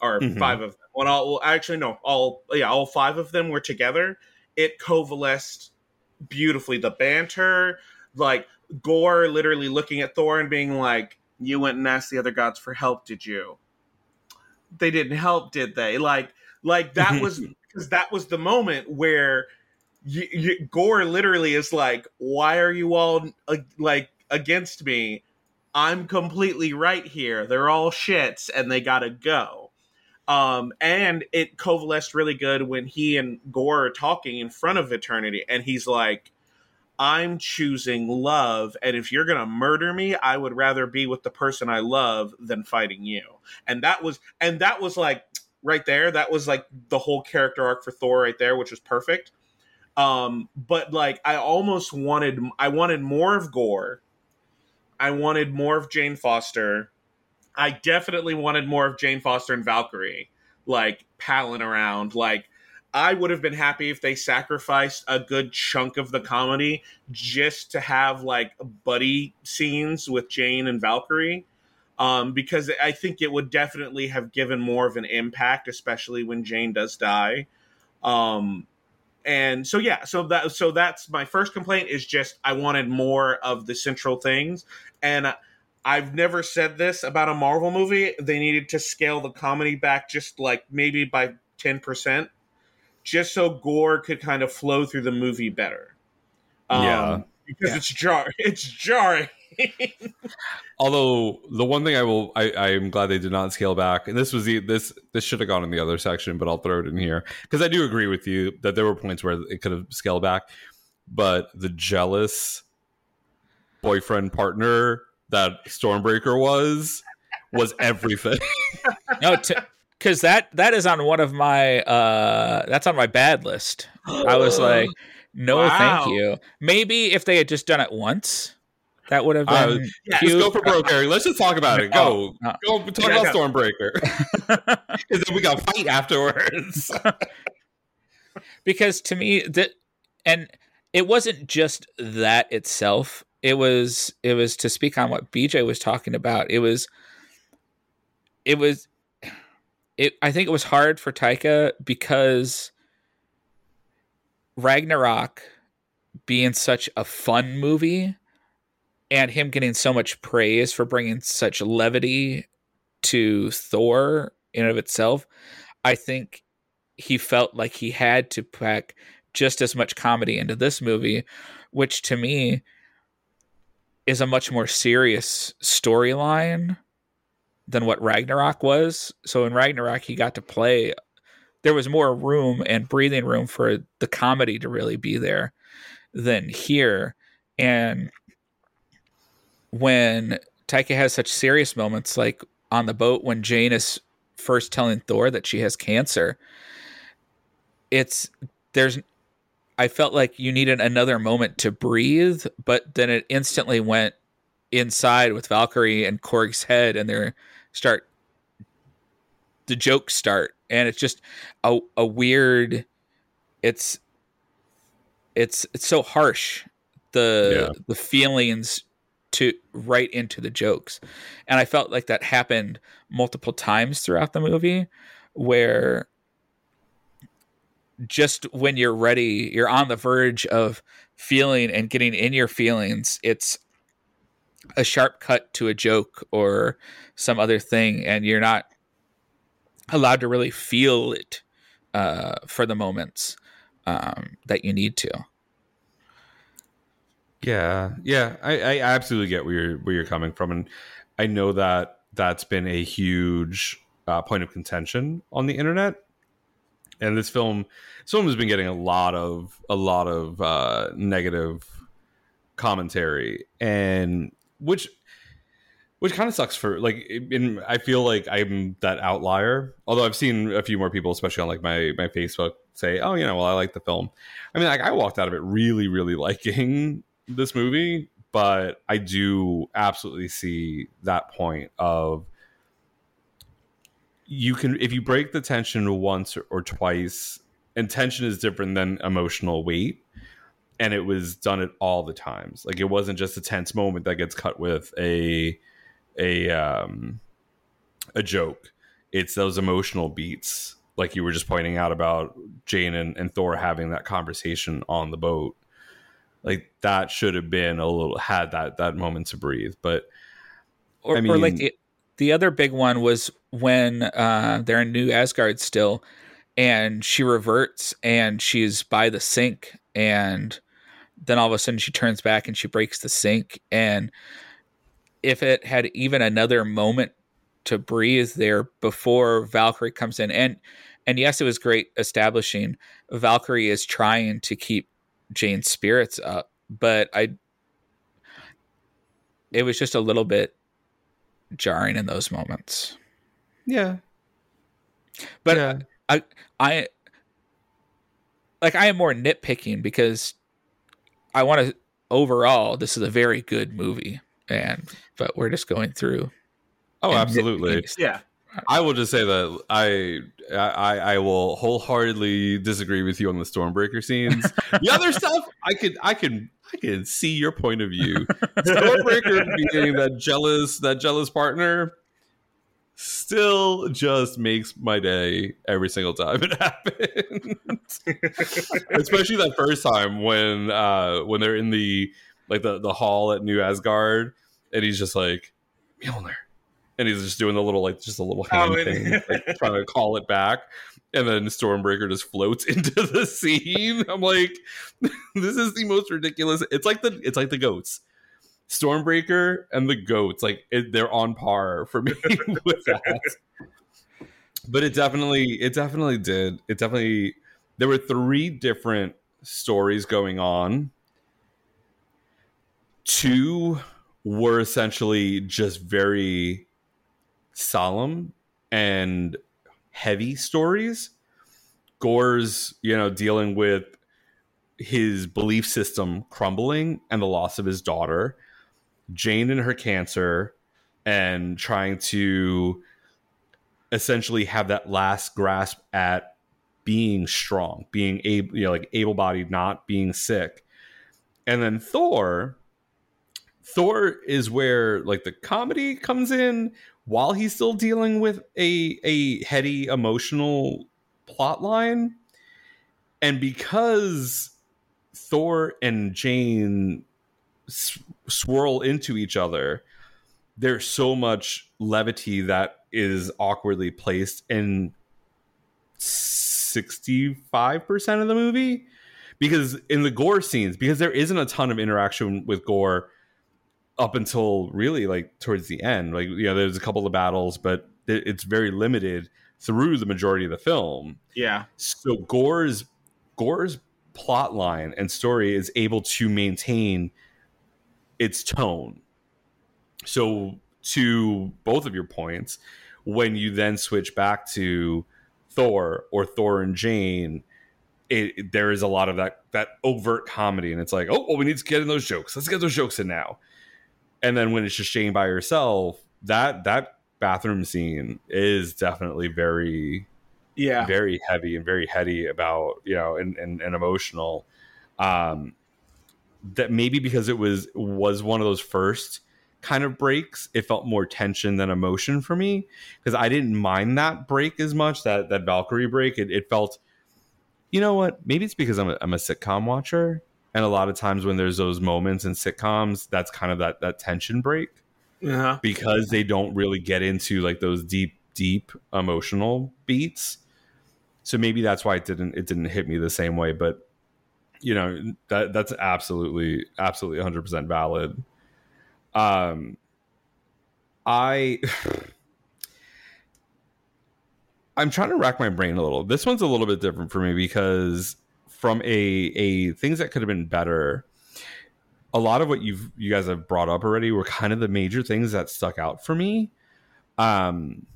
or Mhm. five of them. When all, well, actually, no, all yeah, all five of them were together. It coalesced beautifully. The banter, like Gorr literally looking at Thor and being like, "You went and asked the other gods for help, did you?" They didn't help, did they? Like, like that was because that was the moment where you, you, Gorr literally is like, "Why are you all uh, like against me? I'm completely right here. They're all shits, and they gotta go." Um, and it coalesced really good when he and Gorr are talking in front of Eternity, and he's like, I'm choosing love. And if you're to murder me, I would rather be with the person I love than fighting you. And that was, and that was like right there. That was like the whole character arc for Thor right there, which was perfect. Um, but like, I almost wanted, I wanted more of Gorr. I wanted more of Jane Foster. I definitely wanted more of Jane Foster and Valkyrie, like palling around. Like, I would have been happy if they sacrificed a good chunk of the comedy just to have like buddy scenes with Jane and Valkyrie. Um, because I think it would definitely have given more of an impact, especially when Jane does die. Um, and so yeah, so that so that's my first complaint is just I wanted more of the central things, and I've never said this about a Marvel movie. They needed to scale the comedy back just like maybe by ten percent just so gorr could kind of flow through the movie better. Um, Yeah. because Yeah. it's jar, it's jarring. Although the one thing I will, I, I am glad they did not scale back, and this was the this this should have gone in the other section, but I'll throw it in here because I do agree with you that there were points where it could have scaled back, but the jealous boyfriend partner that Stormbreaker was was everything. no, because that that is on one of my uh that's on my bad list. I was like, no, Wow. thank you. Maybe if they had just done it once, that would have Uh, been yeah, Just cute. go for broke, Eric. Let's just talk about it. Go, No, go talk Yeah, about. Stormbreaker, because then we got fight afterwards. because to me that and it wasn't just that itself it was it was to speak on what bj was talking about it was it was it i think it was hard for taika because ragnarok being such a fun movie and him getting so much praise for bringing such levity to thor in of itself i think he felt like he had to pack just as much comedy into this movie, which to me is a much more serious storyline than what Ragnarok was. So in Ragnarok, he got to play. There was more room and breathing room for the comedy to really be there than here. And when Taika has such serious moments, like on the boat when Jane is first telling Thor that she has cancer, it's there's I felt like you needed another moment to breathe, but then it instantly went inside with Valkyrie and Korg's head and they start the jokes start and it's just a a weird it's it's it's so harsh the Yeah. the feelings to right into the jokes. And I felt like that happened multiple times throughout the movie where just when you're ready, you're on the verge of feeling and getting in your feelings, it's a sharp cut to a joke or some other thing, and you're not allowed to really feel it uh, for the moments um, that you need to. Yeah, yeah, I, I absolutely get where you're where you're coming from, and I know that that's been a huge uh, point of contention on the internet. And this film, this film has been getting a lot of a lot of uh, negative commentary, and which which kind of sucks for like. In, I feel like I'm that outlier. Although I've seen a few more people, especially on like my my Facebook, say, "Oh, you know, well, I like the film." I mean, like I walked out of it really, really liking this movie, but I do absolutely see that point of you can if you break the tension once or, twice, and tension is different than emotional weight, and it was done at all the times. Like it wasn't just a tense moment that gets cut with a a um a joke. It's those emotional beats, like you were just pointing out about Jane and, and Thor having that conversation on the boat like that should have been a little had that that moment to breathe but or, I or like the, the other big one was when uh, they're in New Asgard still, and she reverts and she's by the sink, and then all of a sudden she turns back and she breaks the sink. And if it had even another moment to breathe there before Valkyrie comes in, and and yes, it was great establishing Valkyrie is trying to keep Jane's spirits up, but I it was just a little bit jarring in those moments. Yeah. But Yeah. I I like I am more nitpicking because I want to overall this is a very good movie and but we're just going through Oh, absolutely. nitpicking. Yeah. I will just say that I, I I will wholeheartedly disagree with you on the Stormbreaker scenes. the other stuff, I could I can I can see your point of view. Stormbreaker being that jealous that jealous partner still just makes my day every single time it happens. Especially that first time when uh when they're in the like the the hall at New Asgard and he's just like Mjolnir and he's just doing the little like just a little oh, hand Oh, thing, like, trying to call it back. And then Stormbreaker just floats into the scene. I'm like, this is the most ridiculous. It's like the it's like the goats. Stormbreaker and the goats, like it, they're on par for me with that. But it definitely, it definitely did. It definitely. There were three different stories going on. Two were essentially just very solemn and heavy stories. Gorr's, you know, dealing with his belief system crumbling and the loss of his daughter. Jane and her cancer and trying to essentially have that last grasp at being strong, being able, you know, like able bodied, not being sick. And then Thor, Thor is where like the comedy comes in while he's still dealing with a a heady emotional plot line. And because Thor and Jane s- swirl into each other, there's so much levity that is awkwardly placed in 65% of the movie because in the gorr scenes because there isn't a ton of interaction with gorr up until really like towards the end like you know there's a couple of battles but it's very limited through the majority of the film. Yeah. so gorr's gorr's plot line and story is able to maintain its tone. So to both of your points when you then switch back to thor or thor and jane it, it- there is a lot of that that overt comedy and it's like oh well we need to get in those jokes. Let's get those jokes in now and then when it's just Jane by herself that that bathroom scene is definitely very Yeah. very heavy and very heady about you know and, and, and emotional. Um that maybe because it was was one of those first kind of breaks it felt more tension than emotion for me. Because i didn't mind that break as much that that valkyrie break. It, it felt you know what? Maybe it's because I'm a, I'm a sitcom watcher and a lot of times when there's those moments in sitcoms that's kind of that that tension break. Uh-huh. because they don't really get into like those deep deep emotional beats. So maybe that's why it didn't it didn't hit me the same way but you know that that's absolutely absolutely 100% valid. Um i i'm trying to rack my brain a little. This one's a little bit different for me because from a a things that could have been better a lot of what you've you guys have brought up already were kind of the major things that stuck out for me. Um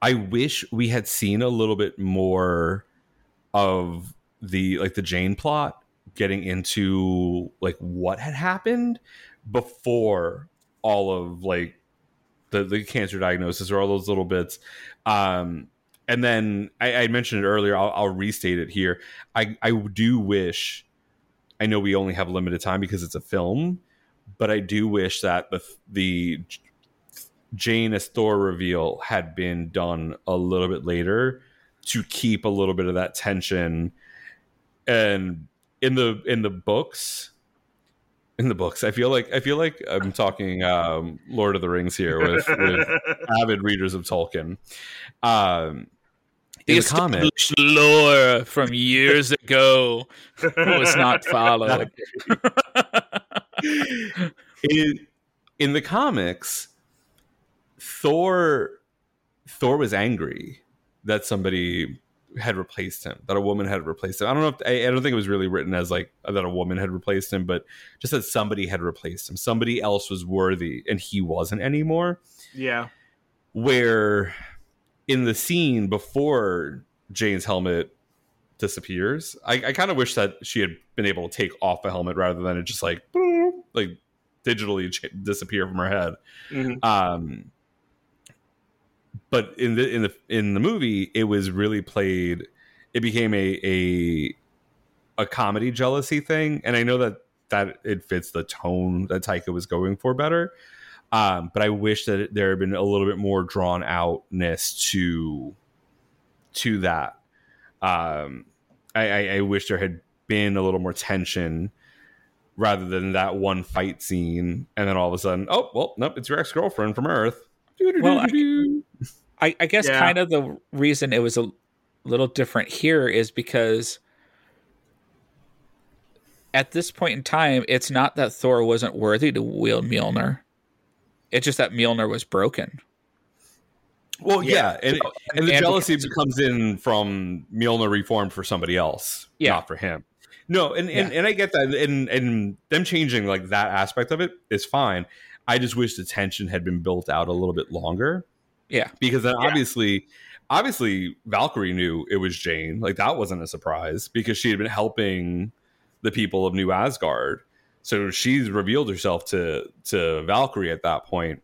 i wish we had seen a little bit more of the like the jane plot getting into like what had happened before all of like the the cancer diagnosis or all those little bits. Um and then I, I mentioned it earlier I'll, I'll restate it here i i do wish I know we only have limited time because it's a film, but I do wish that the the Jane as Thor reveal had been done a little bit later to keep a little bit of that tension. And in the in the books, in the books, I feel like I feel like I'm talking um, Lord of the Rings here with, with avid readers of Tolkien. Um, the comic, established lore from years ago was not followed. in, in the comics, Thor Thor was angry that somebody had replaced him, that a woman had replaced him. I don't know if I, I don't think it was really written as like that a woman had replaced him, but just that somebody had replaced him. Somebody else was worthy and he wasn't anymore. Yeah. Where in the scene before Jane's helmet disappears, I, I kind of wish that she had been able to take off the helmet rather than it just like like digitally ch- disappear from her head. Mhm. Um, but in the in the in the movie, it was really played. It became a a a comedy jealousy thing, and I know that that it fits the tone that Taika was going for better. Um, but I wish that there had been a little bit more drawn outness to to that. Um, I, I, I wish there had been a little more tension rather than that one fight scene, and then all of a sudden, oh well, nope, it's your ex girlfriend from Earth. Well, I, I, I guess Yeah. kind of the reason it was a little different here is because at this point in time, it's not that Thor wasn't worthy to wield Mjolnir. It's just that Mjolnir was broken. Well, yeah, and, So- and the and jealousy because- comes in from Mjolnir reformed for somebody else, Yeah. not for him. No, and, and, and I get that, and and them changing like that aspect of it is fine. I just wish the tension had been built out a little bit longer. Yeah. because then Yeah. obviously, obviously Valkyrie knew it was Jane. Like that wasn't a surprise because she had been helping the people of New Asgard. So she's revealed herself to to Valkyrie at that point.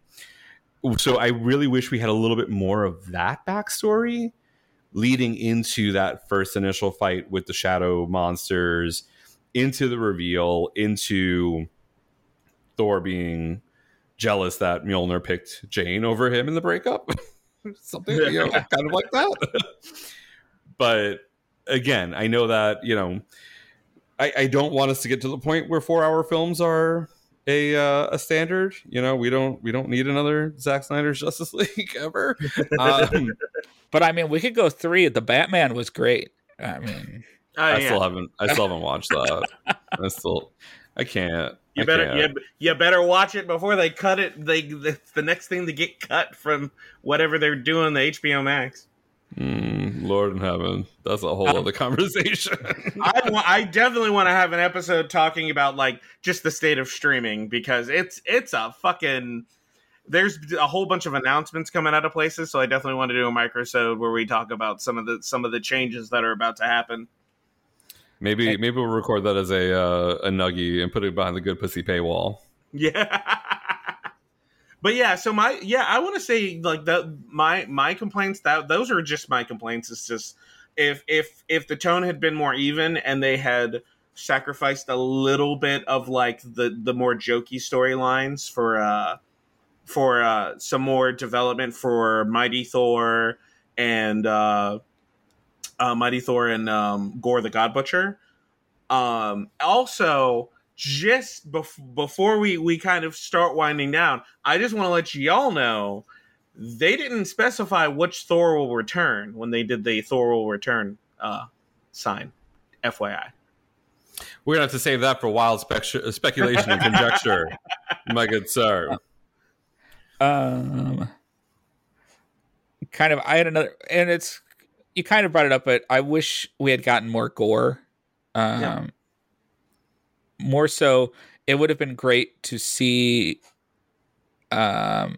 So I really wish we had a little bit more of that backstory leading into that first initial fight with the shadow monsters, into the reveal, into Thor being jealous that Mjolnir picked Jane over him in the breakup. Something you know, kind of like that. but again, I know that, you know, I, I don't want us to get to the point where four hour films are a uh, a standard. You know, we don't we don't need another Zack Snyder's Justice League ever. Um, But I mean, we could go three. The Batman was great. I mean, Oh, I yeah. still haven't I still haven't watched that. I still I can't. You I better can't. you, you better watch it before they cut it. They it's the next thing to get cut from whatever they're doing the HBO Max. Mm, Lord in heaven, that's a whole other conversation. I definitely want to have an episode talking about like just the state of streaming because it's it's a fucking there's a whole bunch of announcements coming out of places so I definitely want to do a microsode where we talk about some of the some of the changes that are about to happen. maybe maybe we'll record that as a uh, a nuggy and put it behind the good pussy paywall. Yeah. But yeah, so my yeah, I want to say like the my my complaints that those are just my complaints. It's just if if if the tone had been more even and they had sacrificed a little bit of like the the more jokey storylines for uh for uh some more development for Mighty Thor and uh uh Mighty Thor and um Gorr the God Butcher. Um also just bef- before we we kind of start winding down, I just want to let y'all know they didn't specify which Thor will return when they did the Thor will return uh, sign. FYI. We're gonna have to save that for wild spec- speculation and conjecture, my good sir. um, kind of. I had another, and it's you kind of brought it up, but I wish we had gotten more Gorr. Um, Yeah. More so, it would have been great to see, um,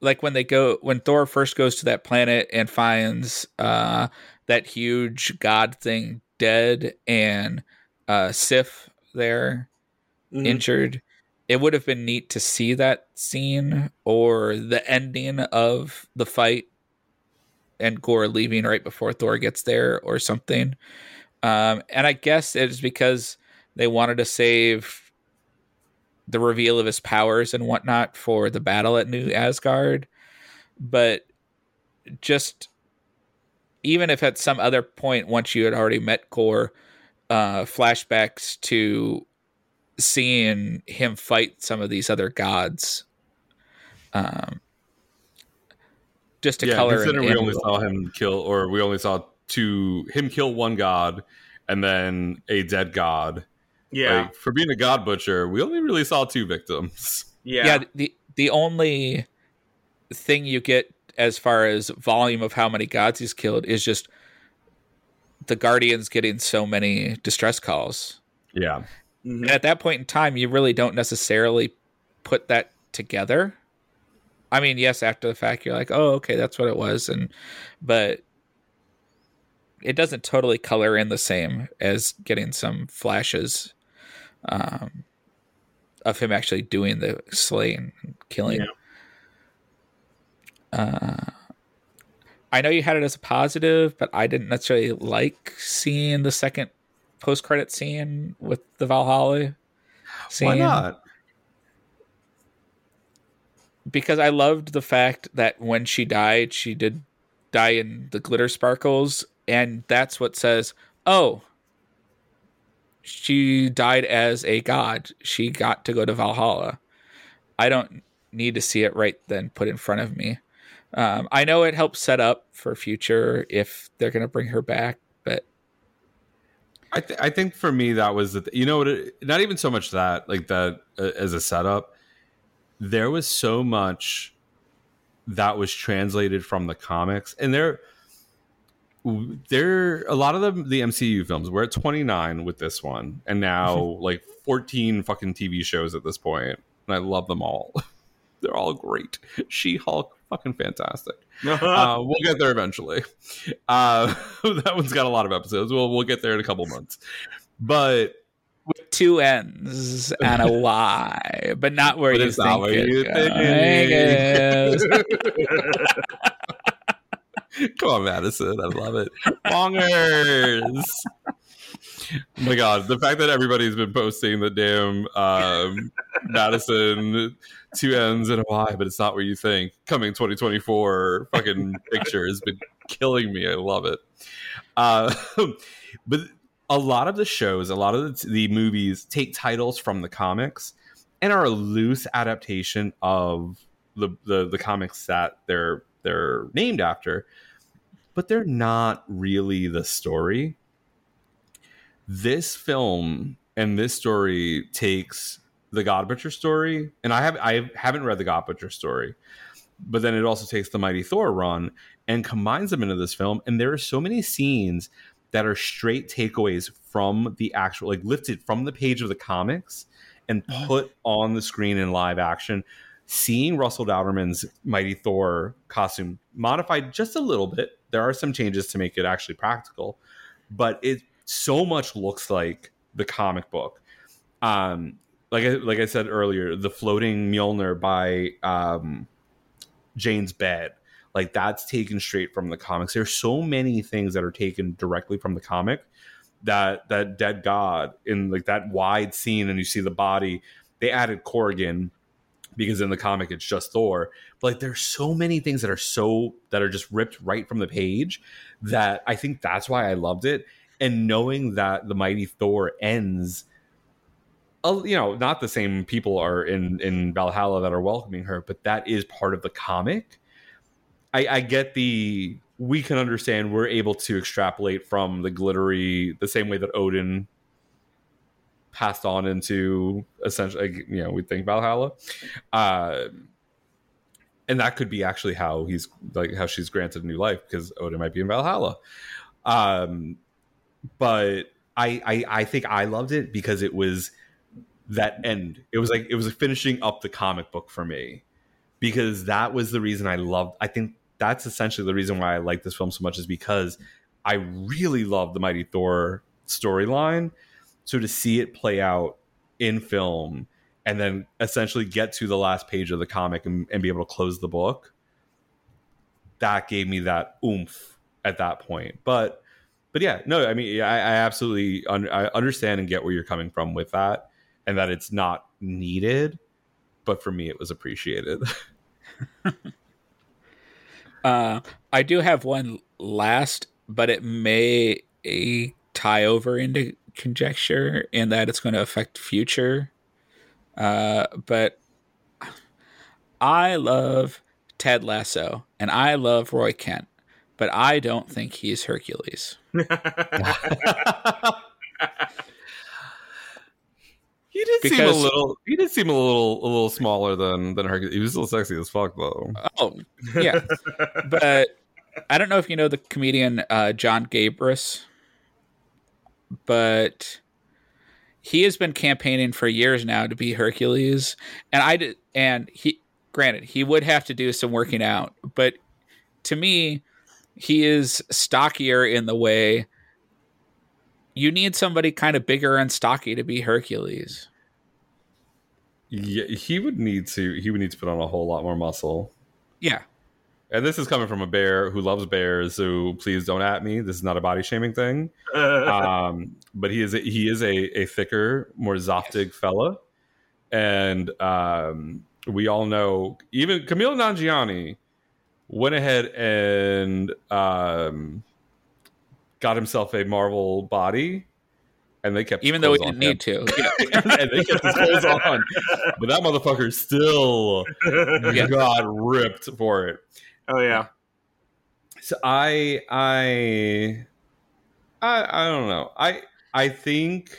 like when they go when Thor first goes to that planet and finds uh that huge god thing dead and uh Sif there Mhm. injured. It would have been neat to see that scene or the ending of the fight and Gorr leaving right before Thor gets there or something. Um, and I guess it's because they wanted to save the reveal of his powers and whatnot for the battle at New Asgard. But just even if at some other point, once you had already met Gorr, uh, flashbacks to seeing him fight some of these other gods. Um, just to yeah, color considering we only saw him kill, or we only saw two him kill one god and then a dead god. Yeah. Like, for being a god butcher, we only really saw two victims. yeah. yeah the the only thing you get as far as volume of how many gods he's killed is just the Guardians getting so many distress calls. Yeah. Mm-hmm. And at that point in time, you really don't necessarily put that together. I mean, yes, after the fact, you're like, oh, okay, that's what it was, and but it doesn't totally color in the same as getting some flashes um, of him actually doing the slaying and killing. Uh, I know you had it as a positive, but I didn't necessarily like seeing the second post credit scene with the Valhalla. Scene Why not? because I loved the fact that when she died, she did die in the glitter sparkles, and that's what says, "Oh, she died as a god. She got to go to Valhalla." I don't need to see it right then put in front of me. Um, I know it helps set up for future if they're going to bring her back, but I, th- I think for me that was the th- you know what it, not even so much that like that uh, as a setup there was so much that was translated from the comics and there there a lot of the the MCU films we're at 29 with this one and now like 14 fucking TV shows at this point and I love them all they're all great She-Hulk fucking fantastic uh, we'll get there eventually. Uh, that one's got a lot of episodes. We'll we'll get there in a couple months. But with two N's and a Y, but not where But you think it you. come on, Madison, I love it. Bongers. Oh my god, the fact that everybody's been posting the damn um, Madison two N's and a Y, but it's not where you think. Coming 2024 fucking picture has been killing me. I love it. Uh, but a lot of the shows, a lot of the, the movies take titles from the comics and are a loose adaptation of the, the the comics that they're they're named after, but they're not really the story. This film and this story takes the God Butcher story, and I have I haven't read the God Butcher story, but then it also takes the Mighty Thor run and combines them into this film. And there are so many scenes that are straight takeaways from the actual, like lifted from the page of the comics and oh. put on the screen in live action. Seeing Russell Dauterman's Mighty Thor costume modified just a little bit, there are some changes to make it actually practical, but it so much looks like the comic book. Um, like I, like I said earlier, the floating Mjolnir by um, Jane's bed, like that's taken straight from the comics. There's so many things that are taken directly from the comic. That that dead god in like that wide scene, and you see the body. They added Corrigan because in the comic it's just Thor. But like there's so many things that are so that are just ripped right from the page that I think that's why I loved it. And knowing that the mighty Thor ends you know, not the same people are in in Valhalla that are welcoming her, but that is part of the comic. I, I get the we can understand we're able to extrapolate from the glittery the same way that Odin passed on into essentially you know we think Valhalla, uh, and that could be actually how he's like how she's granted a new life because Odin might be in Valhalla. Um, but I, I I think I loved it because it was that end. It was like it was finishing up the comic book for me because that was the reason I loved. I think that's essentially the reason why I like this film so much is because I really love the Mighty Thor storyline. So to see it play out in film and then essentially get to the last page of the comic and, and be able to close the book, that gave me that oomph at that point. But but yeah, no, I mean, I, I absolutely un- I understand and get where you're coming from with that, and that it's not needed, but for me, it was appreciated. Uh, I do have one last, but it may a tie over into conjecture in that it's going to affect future. Uh, but I love Ted Lasso and I love Roy Kent, but I don't think he's Hercules. He did seem a little. He did seem a little, a little smaller than than Hercules. He was still sexy as fuck though. Oh, yeah. but I don't know if you know the comedian uh, Jon Gabrus. But he has been campaigning for years now to be Hercules, and I did, and he granted he would have to do some working out, but to me, he is stockier in the way you need somebody kind of bigger and stocky to be Hercules. Yeah, he would need to. He would need to put on a whole lot more muscle. Yeah, And this is coming from a bear who loves bears. So please don't at me. This is not a body shaming thing. Um, but he is a, he is a, a thicker, more zoptic fella, and um, we all know even Kumail Nanjiani went ahead and um, got himself a Marvel body, and they kept even though he didn't on need to. him. and they kept his clothes on, but that motherfucker still got ripped for it. Oh yeah. So I I I I don't know. I I think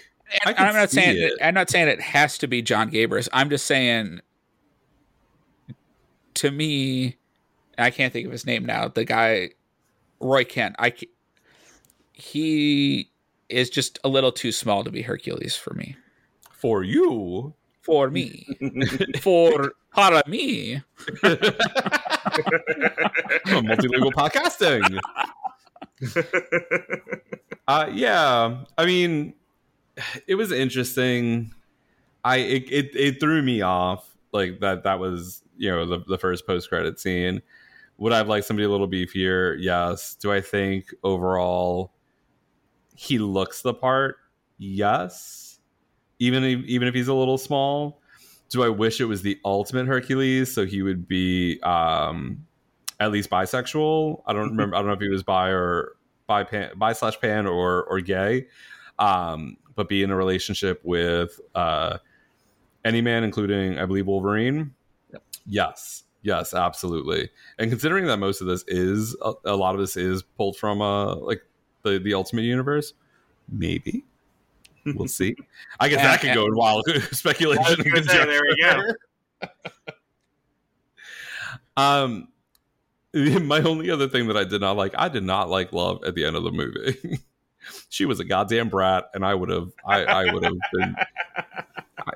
I And can I'm not saying it. I'm not saying it has to be Jon Gabrus. I'm just saying to me, I can't think of his name now. The guy Roy Kent. I he is just a little too small to be Hercules for me. for you. For me. for para me. multilingual podcasting. uh yeah, I mean it was interesting. I it, it it threw me off like that that was, you know, the the first post credit scene. Would I have liked somebody a little beefier? Yes. Do I think overall he looks the part? Yes. Even if, even if he's a little small. Do I wish it was the ultimate Hercules so he would be um at least bisexual? I don't remember I don't know if he was bi or bi pan bi slash pan or or gay. Um but be in a relationship with uh any man including I believe Wolverine. Yes. Yes, absolutely. And considering that most of this is a, a lot of this is pulled from uh like the the Ultimate Universe, maybe we'll see. I guess that could go in wild speculation. Say, there we go. Um, my only other thing that I did not like, I did not like Love at the end of the movie. she was a goddamn brat, and I would have, I, I would have been, I,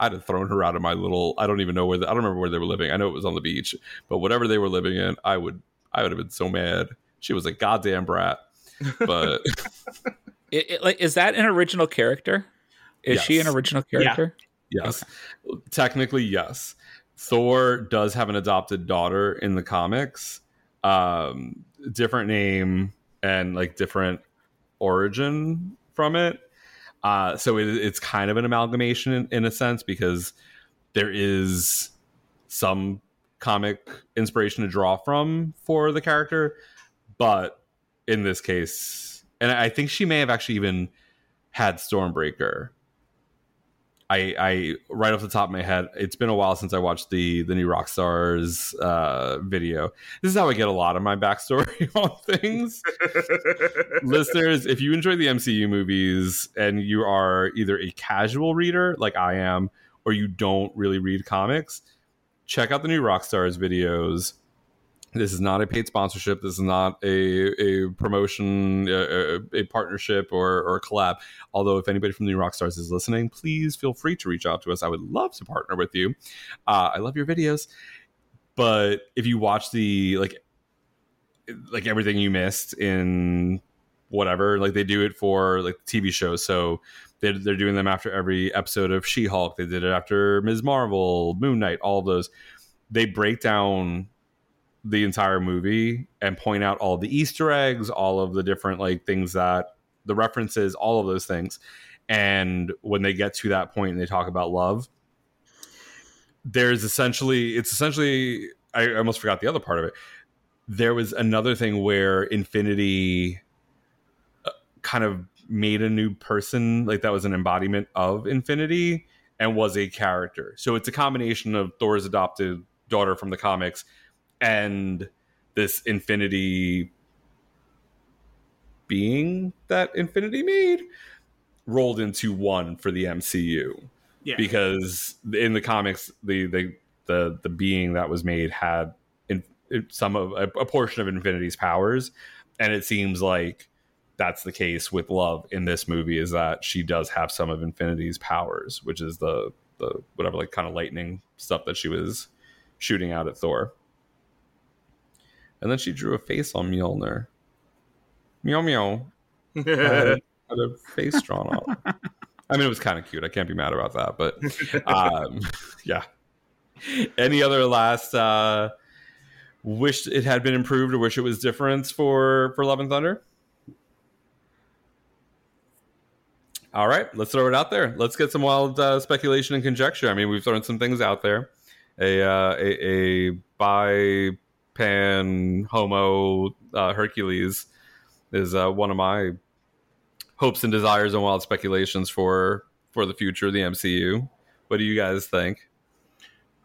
I'd have thrown her out of my little. I don't even know where. The, I don't remember where they were living. I know it was on the beach, but whatever they were living in, I would, I would have been so mad. She was a goddamn brat, but It, it- like is that an original character? Is she an original character? Yes. Technically, yes. Thor does have an adopted daughter in the comics. Um, different name and like different origin from it. Uh, so it, it's kind of an amalgamation in, in a sense because there is some comic inspiration to draw from for the character, but in this case, and I think she may have actually even had Stormbreaker. I, I right off the top of my head, it's been a while since I watched the the new Rockstars uh, video. This is how I get a lot of my backstory on things. Listeners, if you enjoy the MCU movies and you are either a casual reader like I am, or you don't really read comics, check out the new Rockstars videos. This is not a paid sponsorship. This is not a, a promotion, a, a, partnership, or, or a collab. Although, if anybody from the New Rockstars is listening, please feel free to reach out to us. I would love to partner with you. Uh, I love your videos. But if you watch the like, like everything you missed in whatever, like they do it for like TV shows. So they're, they're doing them after every episode of She Hulk. They did it after Ms. Marvel, Moon Knight, all those. They break down the entire movie and point out all the Easter eggs, all of the different like things that the references, all of those things. And when they get to that point and they talk about love, there's essentially it's essentially I almost forgot the other part of it. There was another thing where Infinity uh, kind of made a new person, like that was an embodiment of Infinity and was a character. So it's a combination of Thor's adopted daughter from the comics and this Infinity being that Infinity made rolled into one for the MCU Yeah. because in the comics the the the, the being that was made had in, some of a, a portion of Infinity's powers and it seems like that's the case with Love in this movie is that she does have some of Infinity's powers, which is the the whatever like kind of lightning stuff that she was shooting out at Thor. And then she drew a face on Mjolnir. Meow meow. had, had a face drawn on. I mean, it was kind of cute. I can't be mad about that. But um, yeah. Any other last uh, wish it had been improved or wish it was different for for Love and Thunder? All right, let's throw it out there. Let's get some wild uh, speculation and conjecture. I mean, we've thrown some things out there. A uh, a, a bi pan homo uh, Hercules is uh, one of my hopes and desires and wild speculations for for the future of the MCU. What do you guys think?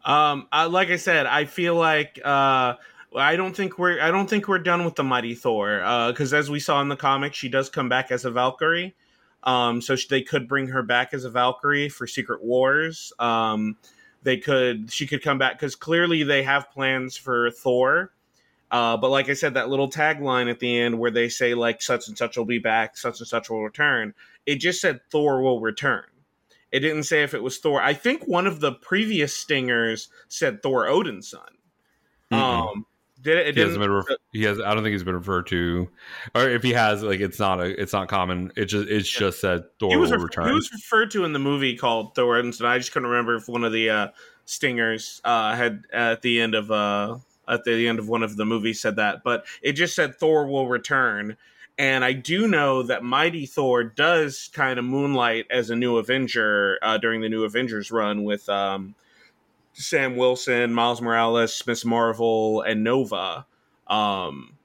Um, I, like I said, I feel like uh, I don't think we're I don't think we're done with the Mighty Thor because as we saw in the comic, she does come back as a Valkyrie. Um, so they could bring her back as a Valkyrie for Secret Wars. Um, they could she could come back because clearly they have plans for Thor. Uh, but like I said, that little tagline at the end where they say like such and such will be back, such and such will return. It just said Thor will return. It didn't say if it was Thor. I think one of the previous stingers said Thor Odinson. Mhm. Um, did it? it he hasn't been. Ref- he has. I don't think he's been referred to, or if he has, like it's not a. It's not common. It just. It's just said Thor he was will return. he was referred to in the movie called Thor Odinson. I just couldn't remember if one of the uh, stingers uh, had at the end of uh, at the end of one of the movies said that, but it just said Thor will return. And I do know that Mighty Thor does kind of moonlight as a new Avenger uh, during the new Avengers run with um, Sam Wilson, Miles Morales, Miss Marvel, and Nova. Um,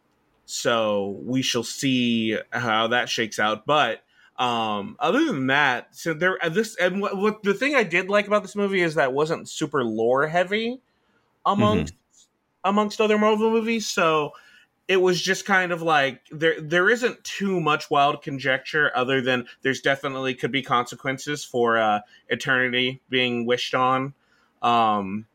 so we shall see how that shakes out. But um, other than that, so there uh, this and what, what the thing I did like about this movie is that it wasn't super lore heavy amongst amongst other Marvel movies. So it was just kind of like there there isn't too much wild conjecture other than there's definitely could be consequences for uh eternity being wished on um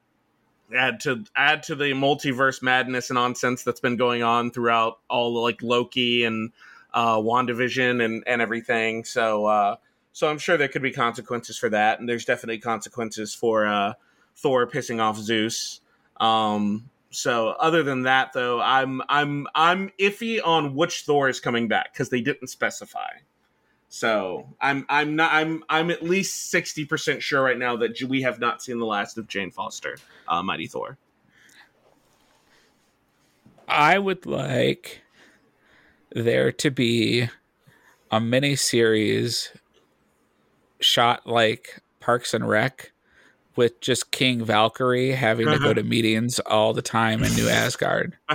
add to add to the multiverse madness and nonsense that's been going on throughout all like Loki and uh WandaVision and and everything. So uh so I'm sure there could be consequences for that and there's definitely consequences for uh Thor pissing off Zeus. Um so other than that though i'm i'm i'm iffy on which thor is coming back because they didn't specify so i'm i'm not i'm i'm at least 60% sure right now that we have not seen the last of jane foster uh, mighty thor I would like there to be a mini series shot like Parks and Rec with just King Valkyrie having to go to meetings all the time in New Asgard.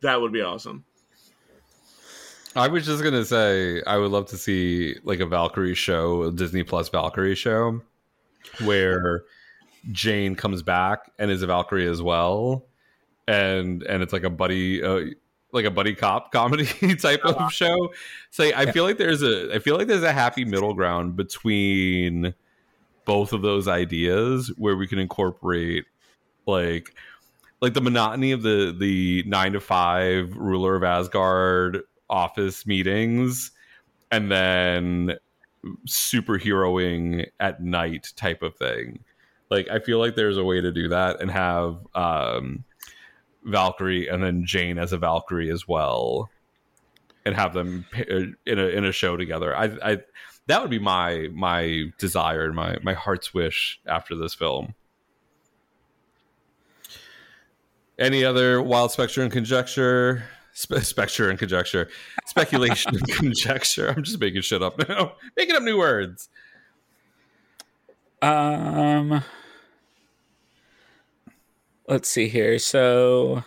that would be awesome I was just gonna say I would love to see like a Valkyrie show, a Disney Plus Valkyrie show, where Jane comes back and is a Valkyrie as well, and and it's like a buddy, uh, like a buddy cop comedy type of show. So I feel like there's a I feel like there's a happy middle ground between both of those ideas where we can incorporate like like the monotony of the the nine to five ruler of Asgard office meetings and then superheroing at night type of thing. Like I feel like there's a way to do that and have um Valkyrie and then Jane as a Valkyrie as well and have them in a in a show together. I I that would be my my desire and my my heart's wish after this film. Any other wild spectrum conjecture? Spe- spectre and conjecture, speculation and conjecture. I'm just making shit up now, making up new words. Um, let's see here. So,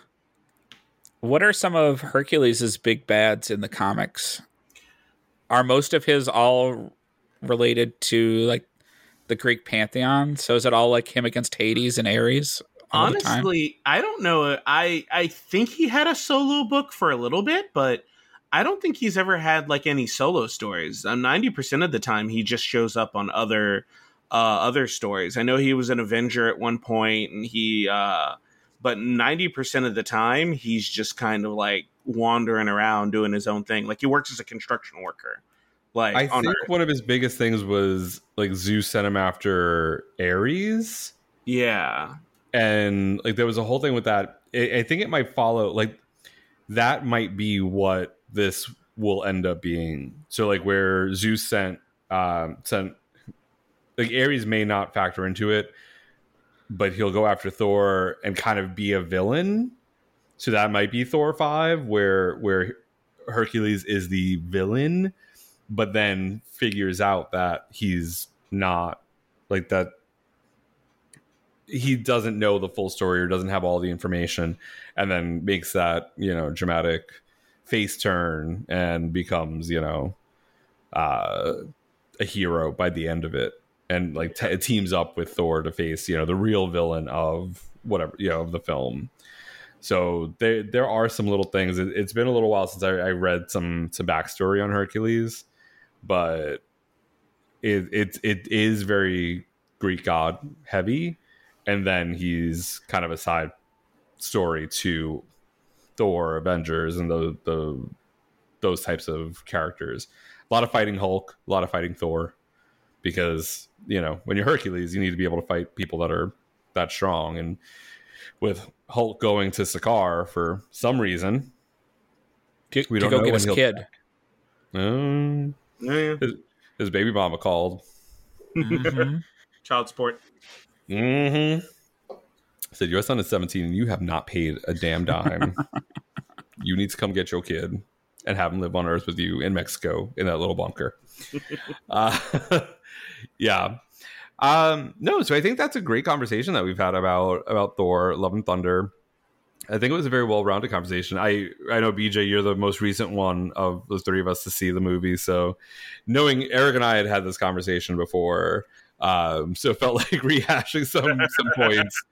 what are some of Hercules's big bads in the comics? Are most of his all related to like the Greek pantheon? So is it all like him against Hades and Ares? All the time? honestly i don't know i i think he had a solo book for a little bit but i don't think he's ever had like any solo stories um, 90% of the time he just shows up on other uh other stories i know he was an avenger at one point and he uh but 90% of the time he's just kind of like wandering around doing his own thing. Like he works as a construction worker. Like I think Earth. one of his biggest things was like Zeus sent him after Ares. Yeah. And like there was a whole thing with that. I, I think it might follow like that might be what this will end up being. So like where zeus sent um sent like ares may not factor into it but he'll go after thor and kind of be a villain. So that might be thor 5 where where hercules is the villain but then figures out that he's not like that he doesn't know the full story or doesn't have all the information and then makes that you know dramatic face turn and becomes you know uh a hero by the end of it. And like t- teams up with thor to face you know the real villain of whatever you know of the film. So there there are some little things. It, it's been a little while since I, I read some some backstory on hercules but it it, it is very greek god heavy and then he's kind of a side story to Thor, Avengers, and the the those types of characters. A lot of fighting Hulk, a lot of fighting Thor, because you know when you're Hercules, you need to be able to fight people that are that strong. And with Hulk going to Sakaar for some reason, To, we to don't go know get when his he'll- kid. um, Yeah. his, his baby mama called. Mhm. Child support. Mm-hmm. Said your son is 17 and you have not paid a damn dime. you need to come get your kid and have him live on Earth with you in Mexico in that little bunker. uh, yeah. Um, no, so I think that's a great conversation that we've had about about Thor, Love and Thunder. I think it was a very well rounded conversation. I I know BJ, you're the most recent one of the three of us to see the movie. So knowing Eric and I had had this conversation before, um, so it felt like rehashing some some points.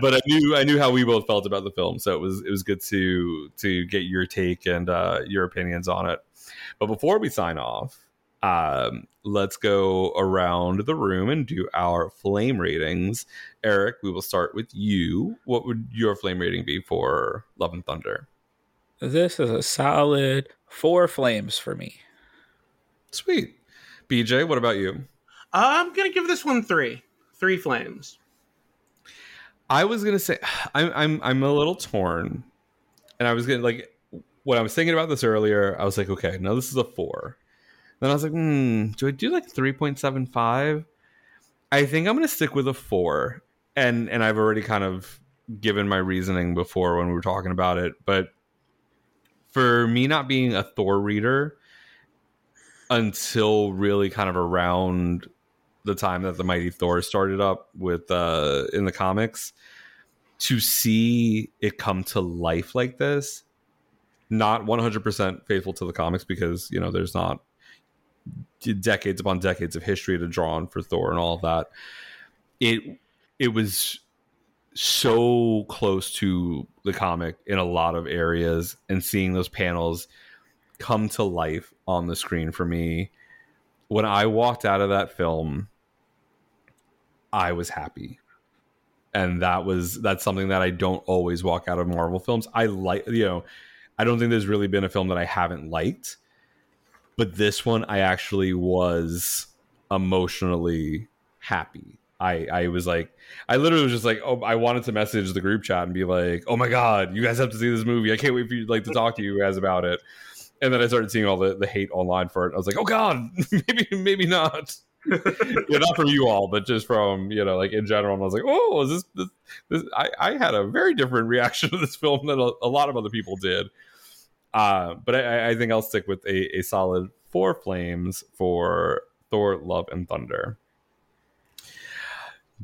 But I knew I knew how we both felt about the film, so it was it was good to to get your take and uh, your opinions on it. But before we sign off, um, let's go around the room and do our flame ratings. Eric, we will start with you. What would your flame rating be for Love and Thunder? This is a solid four flames for me. Sweet. BJ, what about you? I'm gonna give this one three. Three flames. I was gonna say I'm I'm I'm a little torn, and I was gonna like when I was thinking about this earlier. I was like, okay, now this is a four. Then I was like, hmm, do I do like three point seven five? I think I'm gonna stick with a four, and and I've already kind of given my reasoning before when we were talking about it, but for me not being a Thor reader until really kind of around the time that the Mighty Thor started up with uh in the comics to see it come to life like this not 100% faithful to the comics because you know there's not decades upon decades of history to draw on for Thor and all of that. It it was so close to the comic in a lot of areas and seeing those panels come to life on the screen for me. When I walked out of that film I was happy. And that was that's something that I don't always walk out of Marvel films. I like you know, I don't think there's really been a film that I haven't liked. But this one I actually was emotionally happy. I I was like I literally was just like oh I wanted to message the group chat and be like oh my god you guys have to see this movie I can't wait for you like to talk to you guys about it and then I started seeing all the, the hate online for it I was like oh god maybe maybe not yeah, not from you all, but just from you know, like in general. And I was like, oh, is this, this, this I, I had a very different reaction to this film than a, a lot of other people did. Uh, but I, I think I'll stick with a, a solid four flames for Thor: Love and Thunder.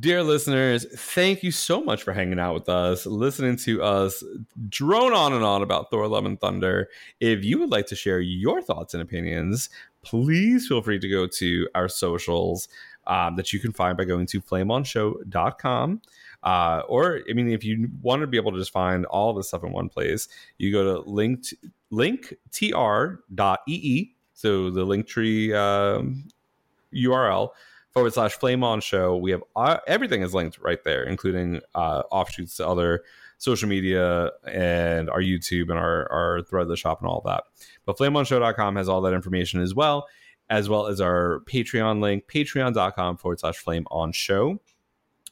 Dear listeners, thank you so much for hanging out with us, listening to us drone on and on about Thor: Love and Thunder. If you would like to share your thoughts and opinions, please feel free to go to our socials um, that you can find by going to flameonshow.com. Uh, or, I mean, if you want to be able to just find all this stuff in one place, you go to linked, linktr.ee. So the Linktree um, URL forward slash flame on show. We have uh, everything is linked right there, including uh, offshoots to other social media and our YouTube and our, our thread the shop and all that. But flameonshow.com has all that information as well, as well as our Patreon link, patreon.com forward slash flame on show.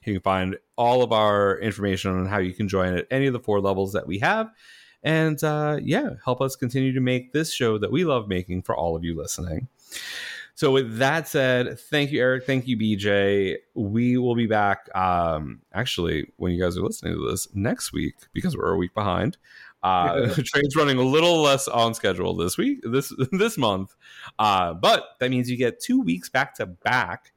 You can find all of our information on how you can join at any of the four levels that we have. And uh, yeah, help us continue to make this show that we love making for all of you listening. So, with that said, thank you, Eric. Thank you, BJ. We will be back um, actually when you guys are listening to this next week because we're a week behind. Uh, train's running a little less on schedule this week, this this month, uh, but that means you get two weeks back to back.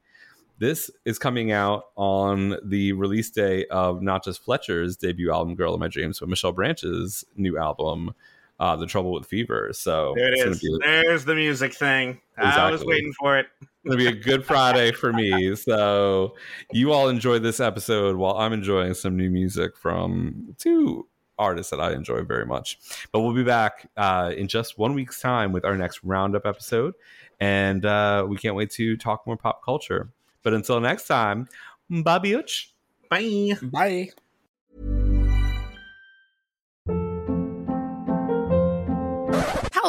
This is coming out on the release day of not just Fletcher's debut album "Girl of My Dreams," but Michelle Branch's new album, uh, "The Trouble with Fever." So There it's be- There's the music thing. I was waiting for it. gonna be a good Friday for me. So you all enjoy this episode while I'm enjoying some new music from two artists that I enjoy very much. But we'll be back uh, in just one week's time with our next roundup episode, and uh, we can't wait to talk more pop culture. But until next time, bye bitch. Bye. Bye.